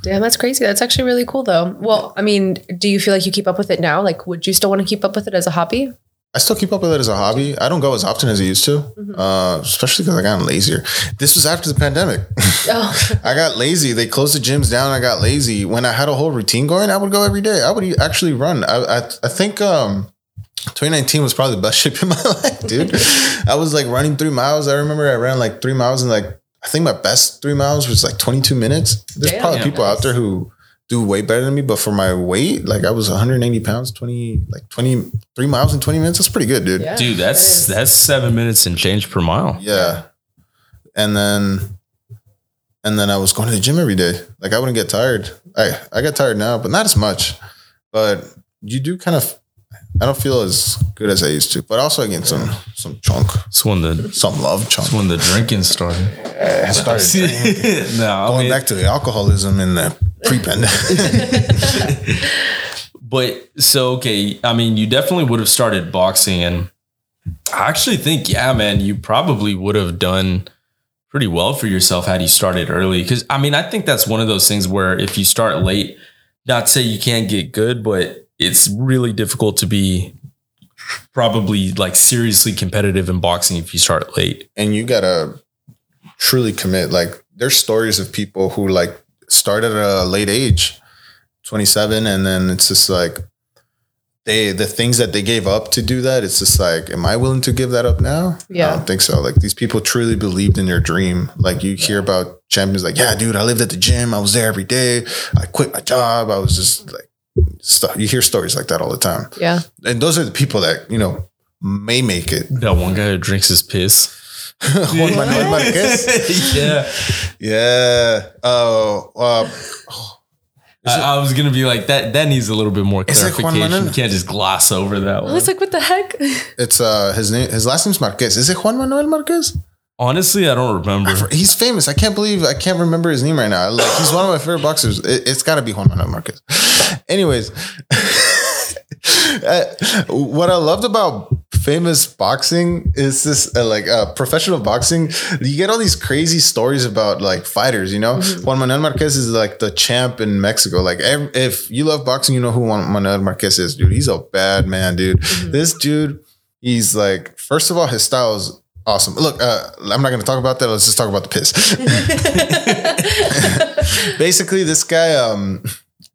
Damn, that's crazy. That's actually really cool though. Well, I mean, do you feel like you keep up with it now? Like, would you still want to keep up with it as a hobby? I still keep up with it as a hobby. I don't go as often as I used to, Mhm. uh, especially because I got lazier. This was after the pandemic. Oh, I got lazy. They closed the gyms down. I got lazy. When I had a whole routine going, I would go every day. I would e- actually run. I I, I think um, 2019 was probably the best shape in my life, dude. I was like running three miles. I remember I ran like three miles and like I think my best three miles was like 22 minutes. There's Damn. probably Yeah. people out there who do way better than me, but for my weight, like I was 180 pounds, 20 like 23 miles in 20 minutes. That's pretty good, dude. yeah. Dude, that's that is- that's seven minutes and change per mile. Yeah. And then and then I was going to the gym every day. Like I wouldn't get tired. I I get tired now, but not as much. But you do kind of I don't feel as good as I used to. But also again some some chunk. It's when the Some love chunk. it's when the drinking started. I started no, I going mean, back to the alcoholism in the pre-pandemic. But so okay, I mean, you definitely would have started boxing, and I actually think, yeah, man, you probably would have done pretty well for yourself had you started early. Because I mean, I think that's one of those things where if you start late, not say you can't get good, but it's really difficult to be probably like seriously competitive in boxing if you start late. and you gotta truly commit. Like there's stories of people who like start at a late age, 27, and then it's just like they the things that they gave up to do that. It's just like, am I willing to give that up now? Yeah. I don't think so. Like these people truly believed in their dream. Like you hear about champions like, yeah, dude, I lived at the gym. I was there every day. I quit my job. I was just like stuff. You hear stories like that all the time. yeah. And those are the people that, you know, may make it. That one guy who drinks his piss. Juan Manuel Marquez. yeah. Yeah. Oh, uh, I, I was gonna be like that. That needs a little bit more Is it Juan clarification. Manuel? you can't just gloss over that I one. was like, what the heck? it's uh his name. His last name's Marquez. Is it Juan Manuel Marquez? Honestly, I don't remember. He's famous. I can't believe I can't remember his name right now. Like he's one of my favorite boxers. It, it's got to be Juan Manuel Marquez. Anyways, uh, what I loved about famous boxing is this uh, like uh, professional boxing. You get all these crazy stories about like fighters. You know, Juan Manuel Marquez is like the champ in Mexico. Like if you love boxing, you know who Juan Manuel Marquez is, dude. He's a bad man, dude. This dude, he's like, first of all, his style is awesome. Look, uh, I'm not going to talk about that. Let's just talk about the piss. Basically, this guy um,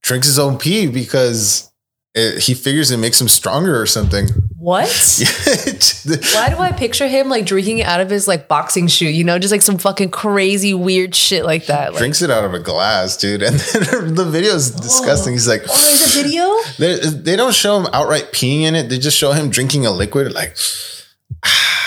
drinks his own pee because it, he figures it makes him stronger or something. what? Why do I picture him like drinking it out of his like boxing shoe? You know, just like some fucking crazy weird shit like that. Like, Drinks it out of a glass, dude. And then the video is oh. disgusting. He's like, oh, there's a video. they, they don't show him outright peeing in it. They just show him drinking a liquid. Like,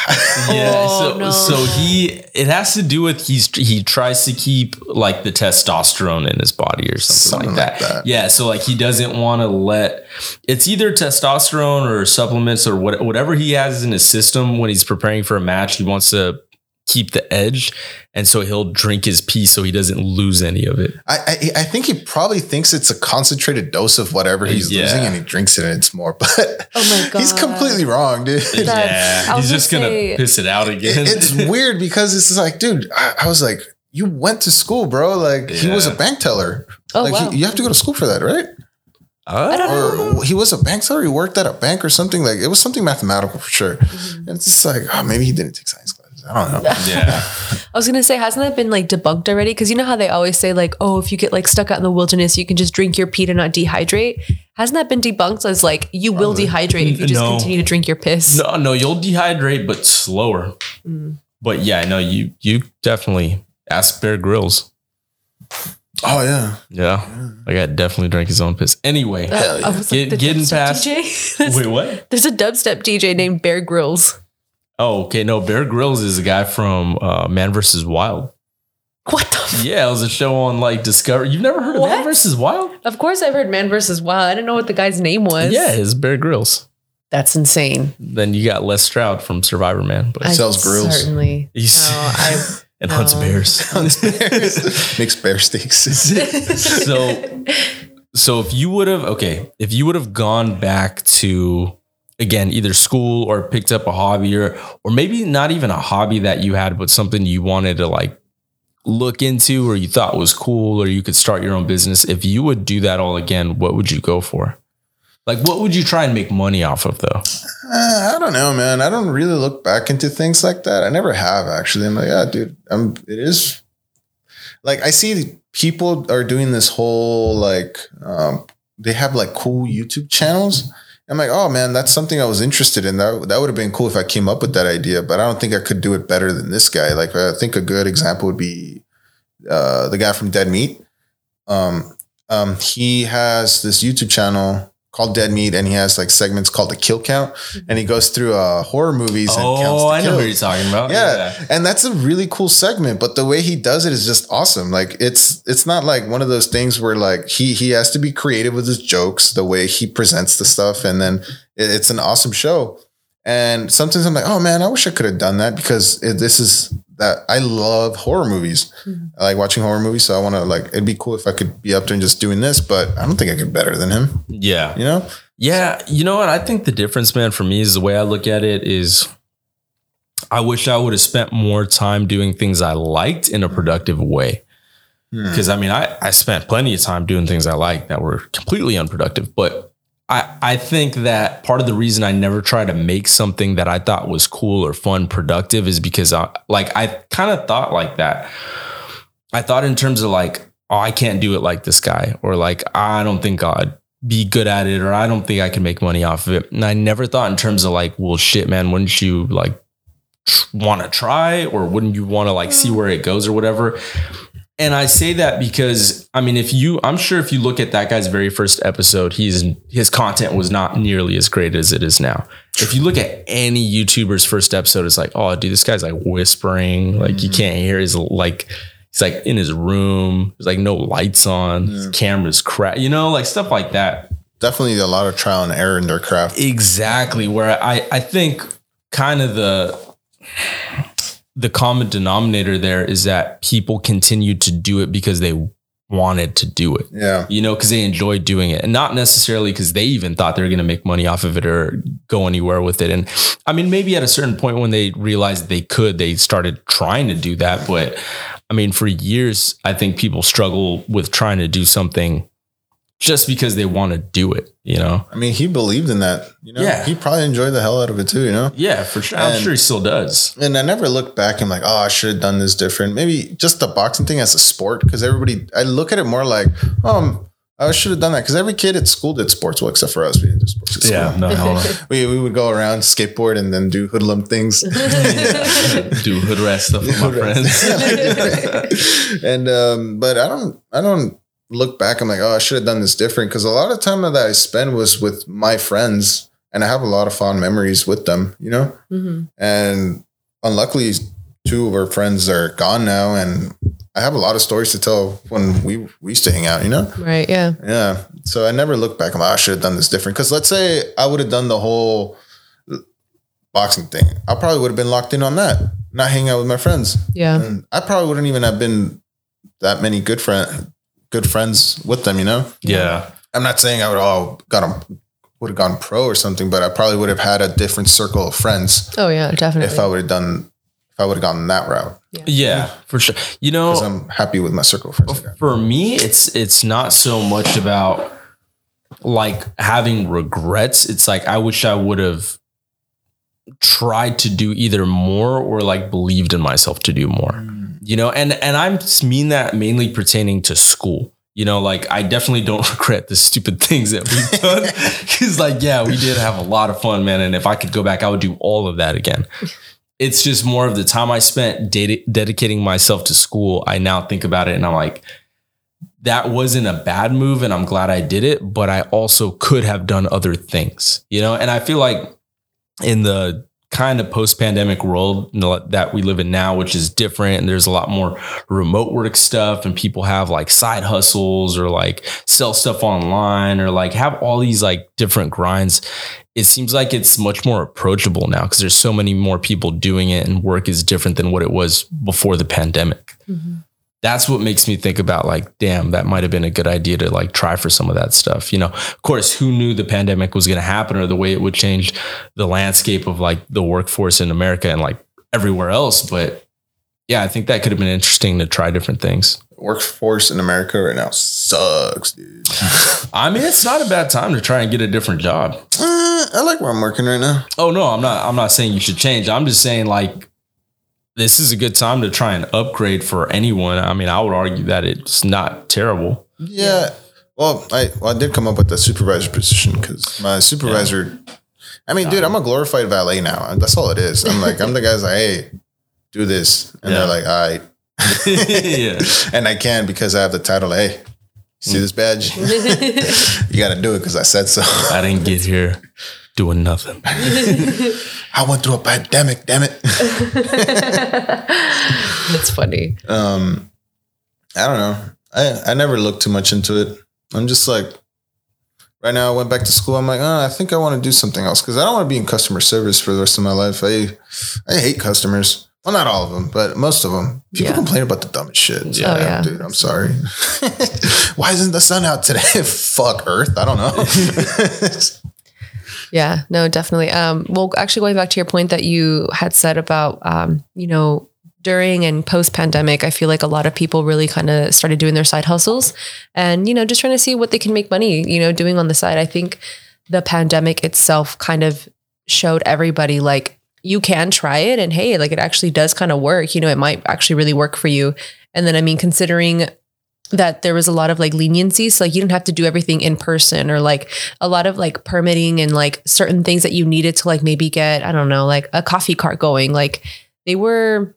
Yeah, Oh, so no. so he it has to do with he's he tries to keep like the testosterone in his body or something, Something like, like that. that. Yeah, so like he doesn't want to let it's either testosterone or supplements or what, whatever he has in his system when he's preparing for a match. He wants to keep the edge, and so he'll drink his pee so he doesn't lose any of it. I, I I think he probably thinks it's a concentrated dose of whatever he's Yeah. losing, and he drinks it and it's more. But Oh my god, he's completely wrong, dude. That's- yeah, he's just gonna gonna say- piss it out again. it's weird because it's just like, dude, I, I was like, you went to school, bro. Like he was a bank teller. Oh like wow. he- you have to go to school for that, right? I don't or he was a bank teller. He worked at a bank or something. Like it was something mathematical for sure. Mm-hmm. And it's just like, oh, maybe he didn't take science classes. I don't know. Yeah. I was gonna say, hasn't that been like debunked already? Because you know how they always say like, oh, if you get like stuck out in the wilderness, you can just drink your pee to not dehydrate. Hasn't that been debunked as like you will dehydrate if you just No. continue to drink your piss? No, no, you'll dehydrate, but slower. But yeah, no, you you definitely ask Bear Grylls. Oh yeah. Yeah, I got definitely drank his own piss. Anyway, Uh, I was Get- the getting dubstep past- DJ? wait, what? There's a dubstep DJ named Bear Grylls. Oh, okay. No, Bear Grylls is a guy from uh, Man vs. Wild. What the? F- Yeah, it was a show on like Discovery. You've never heard of Man What? vs. Wild? of course, I've heard Man versus Wild. I didn't know what the guy's name was. Yeah, it's Bear Grylls. that's insane. Then you got Les Stroud from Survivor Man, but he sells grills. Certainly. he's No, I, and hunts no. bears. Makes bear steaks. so so if you would have okay if you would have gone back to again either school or picked up a hobby or or maybe not even a hobby that you had but something you wanted to like look into or you thought was cool or you could start your own business if you would do that all again what would you go for like what would you try and make money off of though Uh, I don't know, man. I don't really look back into things like that. I never have actually. I'm like, yeah, dude. I'm. It is like I see people are doing this whole like um, they have like cool YouTube channels. I'm like, oh man, that's something I was interested in. That that would have been cool if I came up with that idea, but I don't think I could do it better than this guy. Like I think a good example would be uh, the guy from Dead Meat. Um, um, he has this YouTube channel called Dead Meat, and he has like segments called the Kill Count, and he goes through uh, horror movies and counts oh the i know what you're talking about Yeah. and that's a really cool segment. But the way he does it is just awesome. Like it's it's not like one of those things where like he he has to be creative with his jokes, the way he presents the stuff, and then it- it's an awesome show. And sometimes I'm like, oh man, I wish I could have done that because it, this is that I love horror movies. Mm-hmm. I like watching horror movies, so I want to like it'd be cool if I could be up there and just doing this, but I don't think I could better than him. yeah You know? Yeah, you know what? I think the difference, man, for me is the way I look at it is I wish I would have spent more time doing things I liked in a productive way. Hmm. Because I mean, I, I spent plenty of time doing things I liked that were completely unproductive. But I, I think that part of the reason I never try to make something that I thought was cool or fun productive is because I like I kind of thought like that. I thought in terms of like, oh, I can't do it like this guy, or like I don't think I'd be good at it, or I don't think I can make money off of it. And I never thought in terms of like, well, shit, man, wouldn't you like want to try, or wouldn't you want to like see mm. where it goes or whatever? And I say that because I mean, if you, I'm sure if you look at that guy's very first episode, he's his content was not nearly as great as it is now. If you look at any YouTuber's first episode, it's like, oh, dude, this guy's like whispering, like you mm-hmm. can't hear his like. He's like in his room. There's like no lights on. His camera's crap. You know, like stuff like that. Definitely a lot of trial and error in their craft. Exactly. Where I, I think kind of the the common denominator there is that people continue to do it because they wanted to do it. Yeah. You know, because they enjoyed doing it, and not necessarily because they even thought they were going to make money off of it or go anywhere with it. And I mean, maybe at a certain point when they realized they could, they started trying to do that. But I mean, for years, I think people struggle with trying to do something just because they want to do it. You know. I mean, he believed in that. You know, Yeah. he probably enjoyed the hell out of it too. You know, Yeah, for sure. I'm sure he still does. and I never look back and like, oh, I should have done this different. Maybe just the boxing thing as a sport because everybody, I look at it more like, um, I should have done that because every kid at school did sports. Well, except for us, we didn't do sports. At school. no, no. we we would go around skateboard and then do hoodlum things. do hood rat stuff with my friends. and um, but I don't I don't look back. I'm like, oh, I should have done this different because a lot of time that I spend was with my friends, and I have a lot of fond memories with them. You know, Mhm. and unluckily, two of our friends are gone now, and I have a lot of stories to tell when we we used to hang out. You know, Right. Yeah. yeah. So I never look back. I'm like, oh, I should have done this different. Because let's say I would have done the whole boxing thing, I probably would have been locked in on that, not hanging out with my friends. Yeah. And I probably wouldn't even have been that many good friend, good friends with them. You know, yeah. I'm not saying I would all got them would have gone pro or something, but I probably would have had a different circle of friends Oh yeah. Definitely. if I would have done if I would have gone that route. Yeah, for sure. You know, I'm happy with my circle of friends. For me, it's it's not so much about like having regrets. It's like I wish I would have tried to do either more or like believed in myself to do more. Mm. You know, and and I'm mean that mainly pertaining to school. You know, like I definitely don't regret the stupid things that we've done. Cause like, yeah, we did have a lot of fun, man. And if I could go back, I would do all of that again. It's just more of the time I spent ded- dedicating myself to school. I now think about it and I'm like, that wasn't a bad move and I'm glad I did it, but I also could have done other things, you know? And I feel like in the kind of post pandemic world that we live in now, which is different, and there's a lot more remote work stuff, and people have like side hustles or like sell stuff online or like have all these like different grinds. It seems like it's much more approachable now because there's so many more people doing it, and work is different than what it was before the pandemic. Mm-hmm that's what makes me think about like, damn, that might have been a good idea to like try for some of that stuff. You know, of course, who knew the pandemic was going to happen or the way it would change the landscape of like the workforce in America and like everywhere else. But yeah, I think that could have been interesting to try different things. Workforce in America right now sucks, dude. I mean, it's not a bad time to try and get a different job. Uh, I like where I'm working right now. Oh no, I'm not. I'm not saying you should change. I'm just saying like this is a good time to try and upgrade for anyone. I mean, I would argue that it's not terrible. Yeah. Well, I well, I did come up with the supervisor position because my supervisor. Yeah. I mean, dude, I'm a glorified valet now. That's all it is. I'm like, I'm the guy's like, hey, do this, and yeah. they're like, all right. yeah. And I can because I have the title. Hey, see this badge? you got to do it because I said so. I didn't get here doing nothing. I went through a pandemic, damn it. That's funny. Um, I don't know. I, I never looked too much into it. I'm just like, right now I went back to school. I'm like, oh, I think I want to do something else because I don't want to be in customer service for the rest of my life. I I hate customers. Well, not all of them, but most of them. People yeah. complain about the dumbest shit. So, oh, yeah. Dude, I'm sorry. Why isn't the sun out today? Fuck Earth. I don't know. Yeah, no, definitely. Um, well, actually, going back to your point that you had said about, um, you know, during and post pandemic, I feel like a lot of people really kind of started doing their side hustles and, you know, just trying to see what they can make money, you know, doing on the side. I think the pandemic itself kind of showed everybody like you can try it and hey, like it actually does kind of work. You know, it might actually really work for you. And then, I mean, considering that there was a lot of like leniency. So like you didn't have to do everything in person or like a lot of like permitting and like certain things that you needed to like maybe get, I don't know, like a coffee cart going. Like they were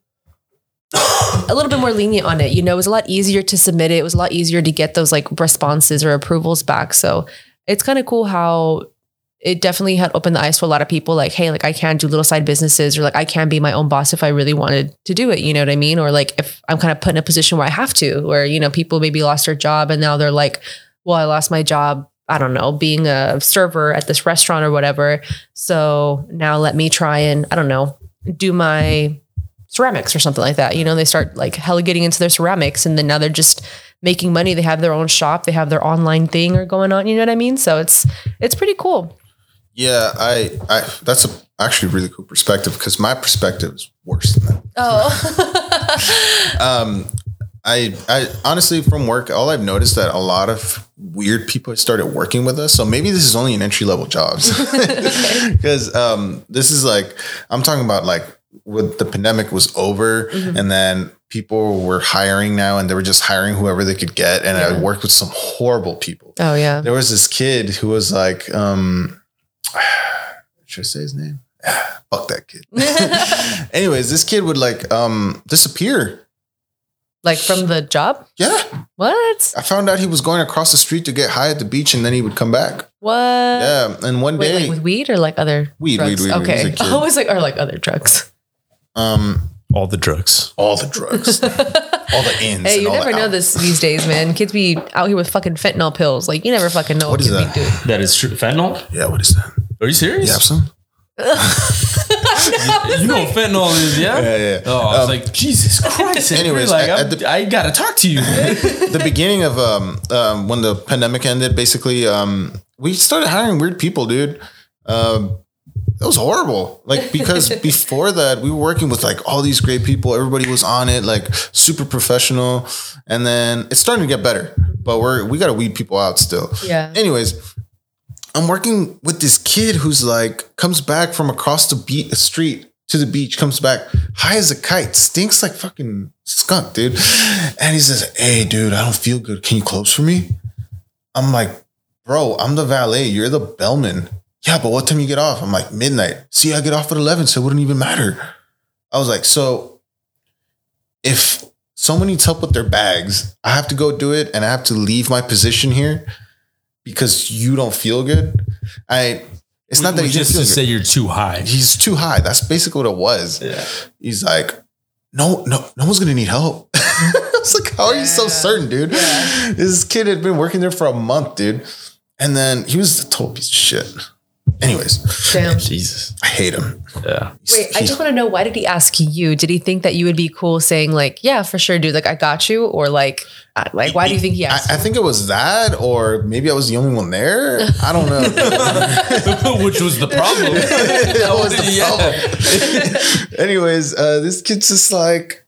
a little bit more lenient on it. You know, it was a lot easier to submit it. It was a lot easier to get those like responses or approvals back. So it's kind of cool how it definitely had opened the eyes to a lot of people like hey like i can do little side businesses or like i can be my own boss if i really wanted to do it you know what i mean? Or like if i'm kind of put in a position where i have to where you know people maybe lost their job and now they're like well i lost my job i don't know being a server at this restaurant or whatever. So now let me try and i don't know do my ceramics or something like that you know? They start like hella getting into their ceramics and then now they're just making money. They have their own shop. They have their online thing or going on you know what i mean? So it's it's pretty cool yeah, I, I that's a, actually a really cool perspective because my perspective is worse than that. Oh. um, I, I honestly from work, all I've noticed that a lot of weird people started working with us. So maybe this is only an entry level jobs because um, this is like I'm talking about like when the pandemic was over mm-hmm. and then people were hiring now and they were just hiring whoever they could get. And yeah. I worked with some horrible people. Oh yeah. There was this kid who was like, um, should I say his name? Fuck that kid. Anyways, this kid would like um disappear. Like from the job? Yeah. What? I found out he was going across the street to get high at the beach and then he would come back. What? Yeah. And one Wait, day like with weed or like other weed, drugs? weed, weed. Okay. I was like, or like other drugs. Um all the drugs. All the drugs. all the ins. Hey, you never know this these days, man. Kids be out here with fucking fentanyl pills. Like you never fucking know what, what kids that? be doing. That is true. Fentanyl? Yeah, what is that? Are you serious? You have some? you know what fentanyl is, yeah? Yeah, yeah. Oh, I was um, like, Jesus Christ. Anyways, like, at, at the, I gotta talk to you. the beginning of um, um, when the pandemic ended, basically, um, we started hiring weird people, dude. Um, it was horrible. Like because before that, we were working with like all these great people. Everybody was on it, like super professional. And then it's starting to get better, but we're we got to weed people out still. Yeah. Anyways, I'm working with this kid who's like comes back from across the beat street to the beach, comes back high as a kite, stinks like fucking skunk, dude. And he says, Hey, dude, I don't feel good. Can you close for me? I'm like, bro, I'm the valet. You're the bellman. Yeah, but what time you get off? I'm like, midnight. See, I get off at 11, so it wouldn't even matter. I was like, so if someone needs help with their bags, I have to go do it and I have to leave my position here because you don't feel good. I it's not that he just to say you're too high. He's too high. That's basically what it was. Yeah. He's like, no, no, no one's gonna need help. I was like, how are you so certain, dude? This kid had been working there for a month, dude. And then he was a total piece of shit. Anyways, Damn. Jesus. I hate him. Yeah. He's- Wait, I just want to know why did he ask you? Did he think that you would be cool saying like, "Yeah, for sure, dude. Like, I got you," or like, uh, like, why do you think he asked? I, I think it was that, or maybe I was the only one there. I don't know. Which was the problem. that was the problem. Anyways, uh, this kid's just like,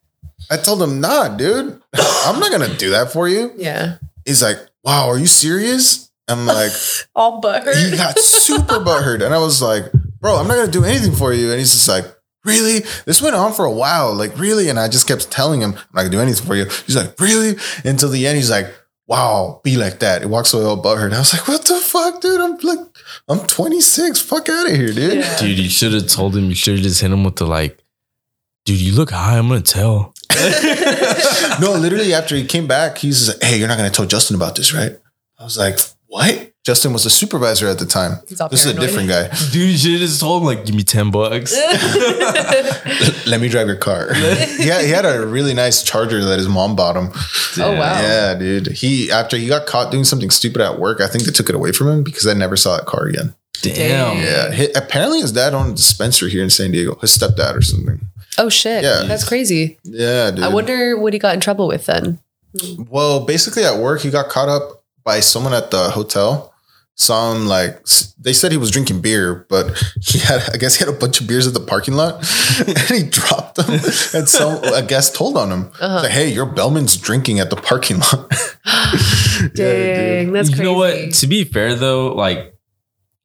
I told him, nah, dude, I'm not gonna do that for you. yeah, He's like, wow, are you serious? I'm like, all butthurt. he got super butthurt. And I was like, bro, I'm not gonna do anything for you. And he's just like, really? This went on for a while. Like, really? And I just kept telling him, I'm not gonna do anything for you. He's like, really? Until the end, he's like, wow, be like that. It walks away all butthurt. And I was like, what the fuck, dude? I'm like, I'm 26. Fuck out of here, dude. Yeah. Dude, you should have told him, you should have just hit him with the like, dude, you look high. I'm going to tell. No, literally after he came back, he's like, hey, you're not gonna tell Justin about this, right? I was like, what? Justin was a supervisor at the time. He's all This is a different guy. Dude, you should have just told him, like, give me 10 bucks. Let me drive your car. yeah, he had a really nice charger that his mom bought him. Oh wow. Yeah, dude. He after he got caught doing something stupid at work, I think they took it away from him because I never saw that car again. Damn. Yeah. Hi- apparently his dad owned a dispensary here in San Diego. His stepdad or something. Oh shit. Yeah. That's crazy. Yeah, dude. I wonder what he got in trouble with then. Well, basically at work, he got caught up by someone at the hotel. Saw him like they said he was drinking beer, but he had I guess he had a bunch of beers at the parking lot, and he dropped them. And so a guest told on him, Uh-huh. like, "Hey, your bellman's drinking at the parking lot." Dang, that's you crazy. You know what? To be fair, though, like,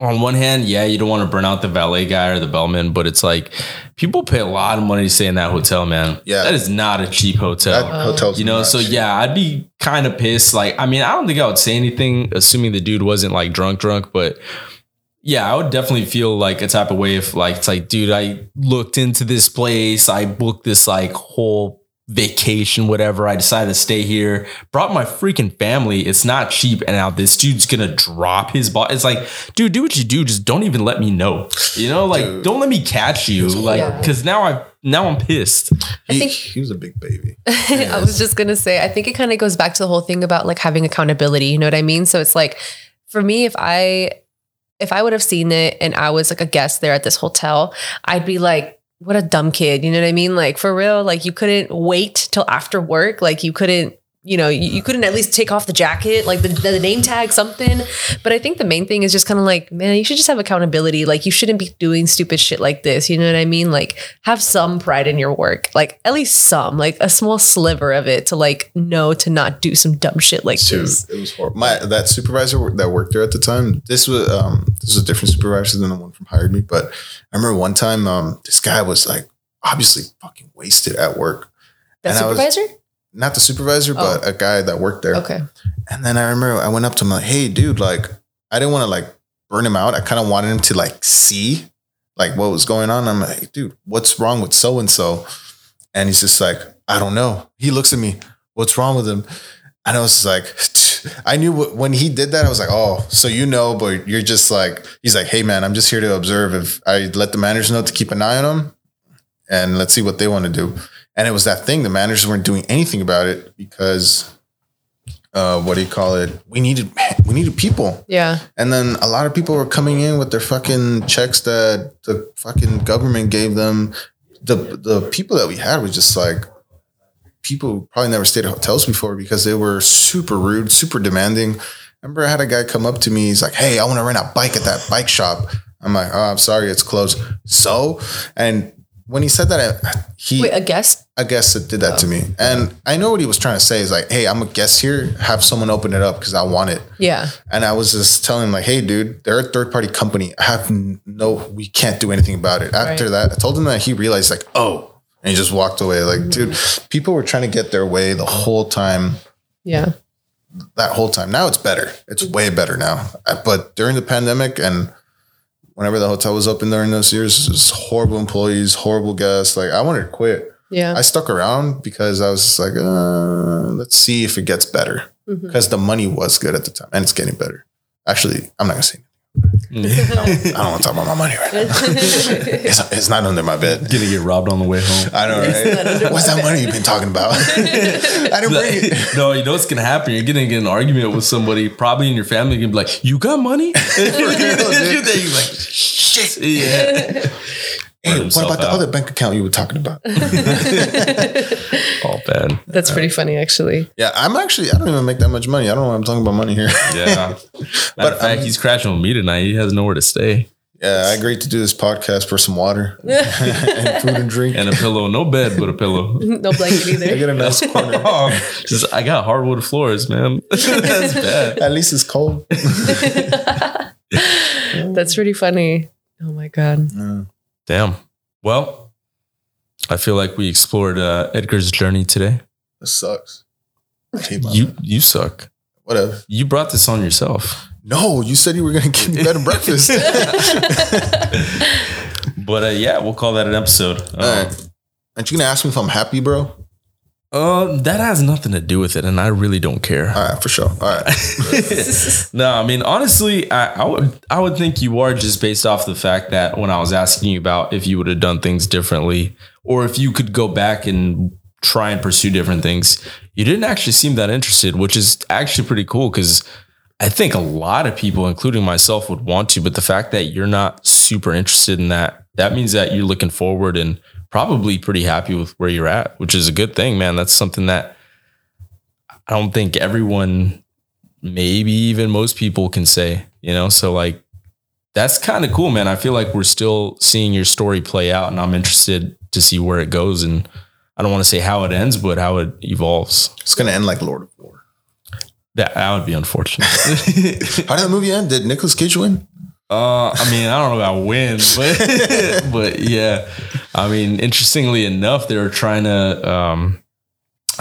on one hand, yeah, you don't want to burn out the valet guy or the bellman, but it's like people pay a lot of money to stay in that hotel, man. Yeah. That is not a cheap hotel. That hotel's you know, so yeah, I'd be kind of pissed. Like, I mean, I don't think I would say anything, assuming the dude wasn't like drunk, drunk, but yeah, I would definitely feel like a type of way if like it's like, dude, I looked into this place, I booked this like whole vacation, whatever. I decided to stay here, brought my freaking family. It's not cheap. And now this dude's gonna drop his ball. It's like, dude, do what you do. Just don't even let me know. You know, like Dude. don't let me catch you. Like, Yeah. cause now I now I'm pissed. He, think- he was a big baby. I was just gonna say, I think it kind of goes back to the whole thing about like having accountability. You know what I mean? So it's like, for me, if I if I would have seen it and I was like a guest there at this hotel, I'd be like, what a dumb kid. You know what I mean? Like for real, like you couldn't wait till after work. Like you couldn't, you know, you, you couldn't at least take off the jacket, like the, the name tag, something. But I think the main thing is just kind of like, man, you should just have accountability. Like you shouldn't be doing stupid shit like this. You know what I mean? Like have some pride in your work, like at least some, like a small sliver of it to like know to not do some dumb shit like Dude, this. it was horrible. My that supervisor that worked there at the time. This was um this was a different supervisor than the one from hired me. But I remember one time um this guy was like obviously fucking wasted at work. That and supervisor? Not the supervisor, but oh. a guy that worked there. Okay. And then I remember I went up to him like, "Hey, dude, like I didn't want to like burn him out. I kind of wanted him to like see like what was going on. I'm like, dude, what's wrong with so and so? And he's just like, I don't know. He looks at me, what's wrong with him? And I was like, I knew when he did that, I was like, oh, so you know, but you're just like, he's like, hey man, I'm just here to observe. If I let the managers know to keep an eye on him, and let's see what they want to do. And it was that thing. The managers weren't doing anything about it because, uh, what do you call it? We needed we needed people. Yeah. And then a lot of people were coming in with their fucking checks that the fucking government gave them. The the people that we had was just like people who probably never stayed at hotels before because they were super rude, super demanding. Remember, I had a guy come up to me. He's like, "Hey, I want to rent a bike at that bike shop." I'm like, "Oh, I'm sorry, it's closed." So, and when he said that, I, he Wait, a guest? a guest did that to me, and I know what he was trying to say is like, hey, I'm a guest here. Have someone open it up because I want it. Yeah. And I was just telling him like, hey, dude, they're a third party company. I have no, we can't do anything about it. After Right. that, I told him that he realized like, oh, and he just walked away. Like, dude, people were trying to get their way the whole time. Yeah. That whole time. Now it's better. It's way better now. Uh, But during the pandemic and whenever the hotel was open during those years, it was horrible employees, horrible guests. Like, I wanted to quit. Yeah. I stuck around because I was just like, uh, let's see if it gets better. Mm-hmm. Because the money was good at the time and it's getting better. Actually, I'm not gonna say. Anything. I don't want to talk about my money right now. it's, it's not under my bed. Gonna get robbed on the way home. I don't know, right? What's that money you've been talking about? I didn't bring it. no, you know what's gonna happen? You're gonna get an argument with somebody, probably in your family, gonna be like, "You got money?" You're like, "Shit." Yeah. Hey, what himself about the other bank account you were talking about? All bad. That's pretty funny, actually. Yeah, I'm actually, I don't even make that much money. I don't know why I'm talking about money here. Yeah. but of fact, um, he's crashing with me tonight. He has nowhere to stay. Yeah, I agreed to do this podcast for some water and food and drink. And a pillow. No bed, but a pillow. No blanket either. I either. get a nice corner. Oh, just I got hardwood floors, man. That's bad. At least it's cold. That's pretty funny. Oh my God. Damn. Well, I feel like we explored uh, Edgar's journey today. This sucks. You you suck. Whatever. You brought this on yourself. No, you said you were gonna give me bed and breakfast. But uh, yeah, we'll call that an episode. All right. Aren't you gonna ask me if I'm happy, bro? Uh, that has nothing to do with it, and I really don't care. All right, for sure. All right. no, I mean honestly, I, I would I would think you are just based off the fact that when I was asking you about if you would have done things differently, or if you could go back and try and pursue different things, you didn't actually seem that interested, which is actually pretty cool because I think a lot of people, including myself, would want to, but the fact that you're not super interested in that, that means that you're looking forward and probably pretty happy with where you're at, which is a good thing, man. That's something that I don't think everyone, maybe even most people can say, you know? So like that's kind of cool, man. I feel like we're still seeing your story play out and I'm interested to see where it goes. And I don't want to say how it ends, but how it evolves. It's gonna end like Lord of War. That, that would be unfortunate. How did the movie end? Did Nicolas Cage win? Uh, I mean, I don't know about win, but but yeah, I mean, interestingly enough, they were trying to um,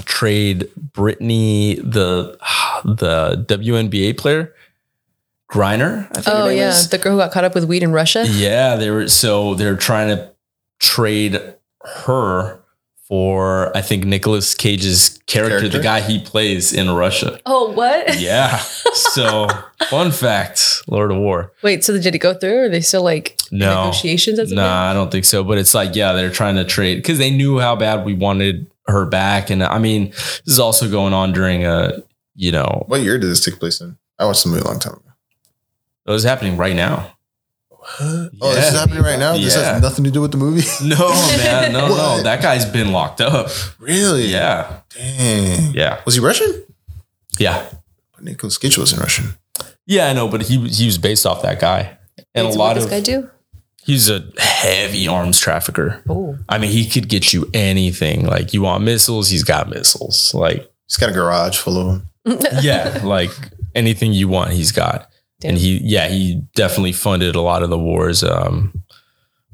trade Brittney, the the WNBA player, Griner. I think Oh yeah, is. the girl who got caught up with weed in Russia. yeah. They were so they're trying to trade her for I think Nicolas Cage's character, Character? the guy he plays in Russia. Oh what? Yeah. So fun fact, Lord of War. Wait, so did it go through? Or are they still like in No. negotiations? As of Nah, now? I don't think so. But it's like, yeah, they're trying to trade because they knew how bad we wanted her back. And I mean, this is also going on during a, you know, What year did this take place in? I watched the movie a long time ago. it was happening right now. Oh, this is happening right now. This Yeah. has nothing to do with the movie. No, man, no, no. That guy's been locked up. really? Yeah. Dang. Yeah. Was he Russian? Yeah. But Nicolas Cage wasn't Russian. Yeah, I know, but he he was based off that guy. And Wait, a lot what of this guy do? he's a heavy arms trafficker. Oh, I mean, he could get you anything. Like you want missiles, he's got missiles. Like He's got a garage full of them. yeah, like anything you want, he's got. Damn. And he, yeah, he definitely funded a lot of the wars um,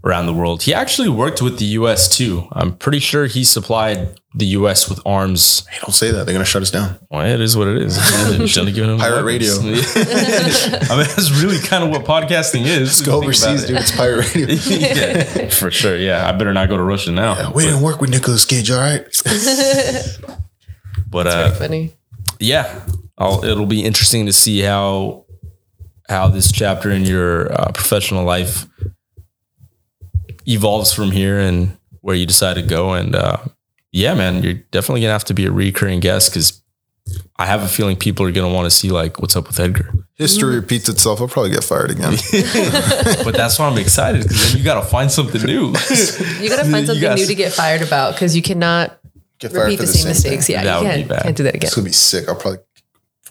around the world. He actually worked with the U.S. too. I'm pretty sure he supplied the U.S. with arms. Hey, don't say that. They're gonna shut us down. Well, it is what it is. Shouldn't have given him Pirate weapons. radio. I mean, that's really kind of what podcasting is. Let's go overseas, dude. It's pirate radio. yeah, for sure. Yeah, I better not go to Russia now. we didn't work with Nicolas Cage, all right? But uh, funny. yeah, I'll, it'll be interesting to see how how this chapter in your uh, professional life evolves from here and where you decide to go. And uh, yeah, man, you're definitely gonna have to be a recurring guest because I have a feeling people are gonna want to see like what's up with Edgar. History repeats itself. I'll probably get fired again. But that's why I'm excited because then you got to find something new. You gotta find You something guys- new to get fired about because you cannot Get fired repeat for the, same, mistakes. thing. Yeah, That you can't, can't do that again. It's gonna be sick. I'll probably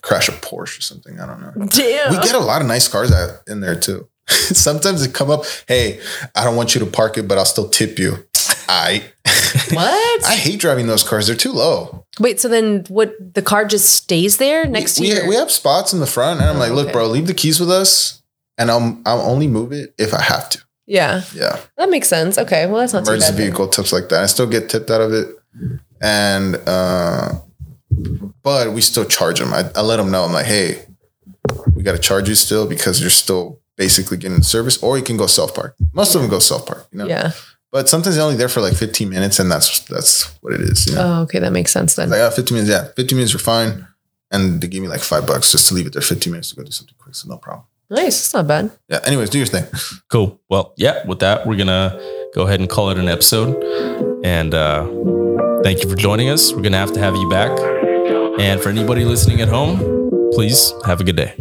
crash a Porsche or something. I don't know. Damn. We get a lot of nice cars out in there too. Sometimes they come up, hey, I don't want you to park it, but I'll still tip you. I What? I hate driving those cars. They're too low. Wait, so then what? The car just stays there next we, to you? we have spots in the front, and I'm like, look, okay. bro, leave the keys with us, and I'll I'll only move it if I have to. yeah, Yeah, that makes sense. Okay, well that's not emergency vehicle tips like that. I still get tipped out of it, and uh, but we still charge them. I, I let them know. I'm like, hey, we got to charge you still because you're still basically getting the service, or you can go self park. Most of them go self park, you know. Yeah. But sometimes they're only there for like 15 minutes, and that's that's what it is. You know? Oh, okay, that makes sense then. Like, oh, 15 minutes, yeah, 15 minutes, you're fine. And they give me like five bucks just to leave it there 15 minutes to go do something quick. So no problem. Nice. It's not bad. Yeah. Anyways, do your thing. Cool. Well, yeah, with that, we're going to go ahead and call it an episode. And uh, thank you for joining us. We're going to have to have you back. And for anybody listening at home, please have a good day.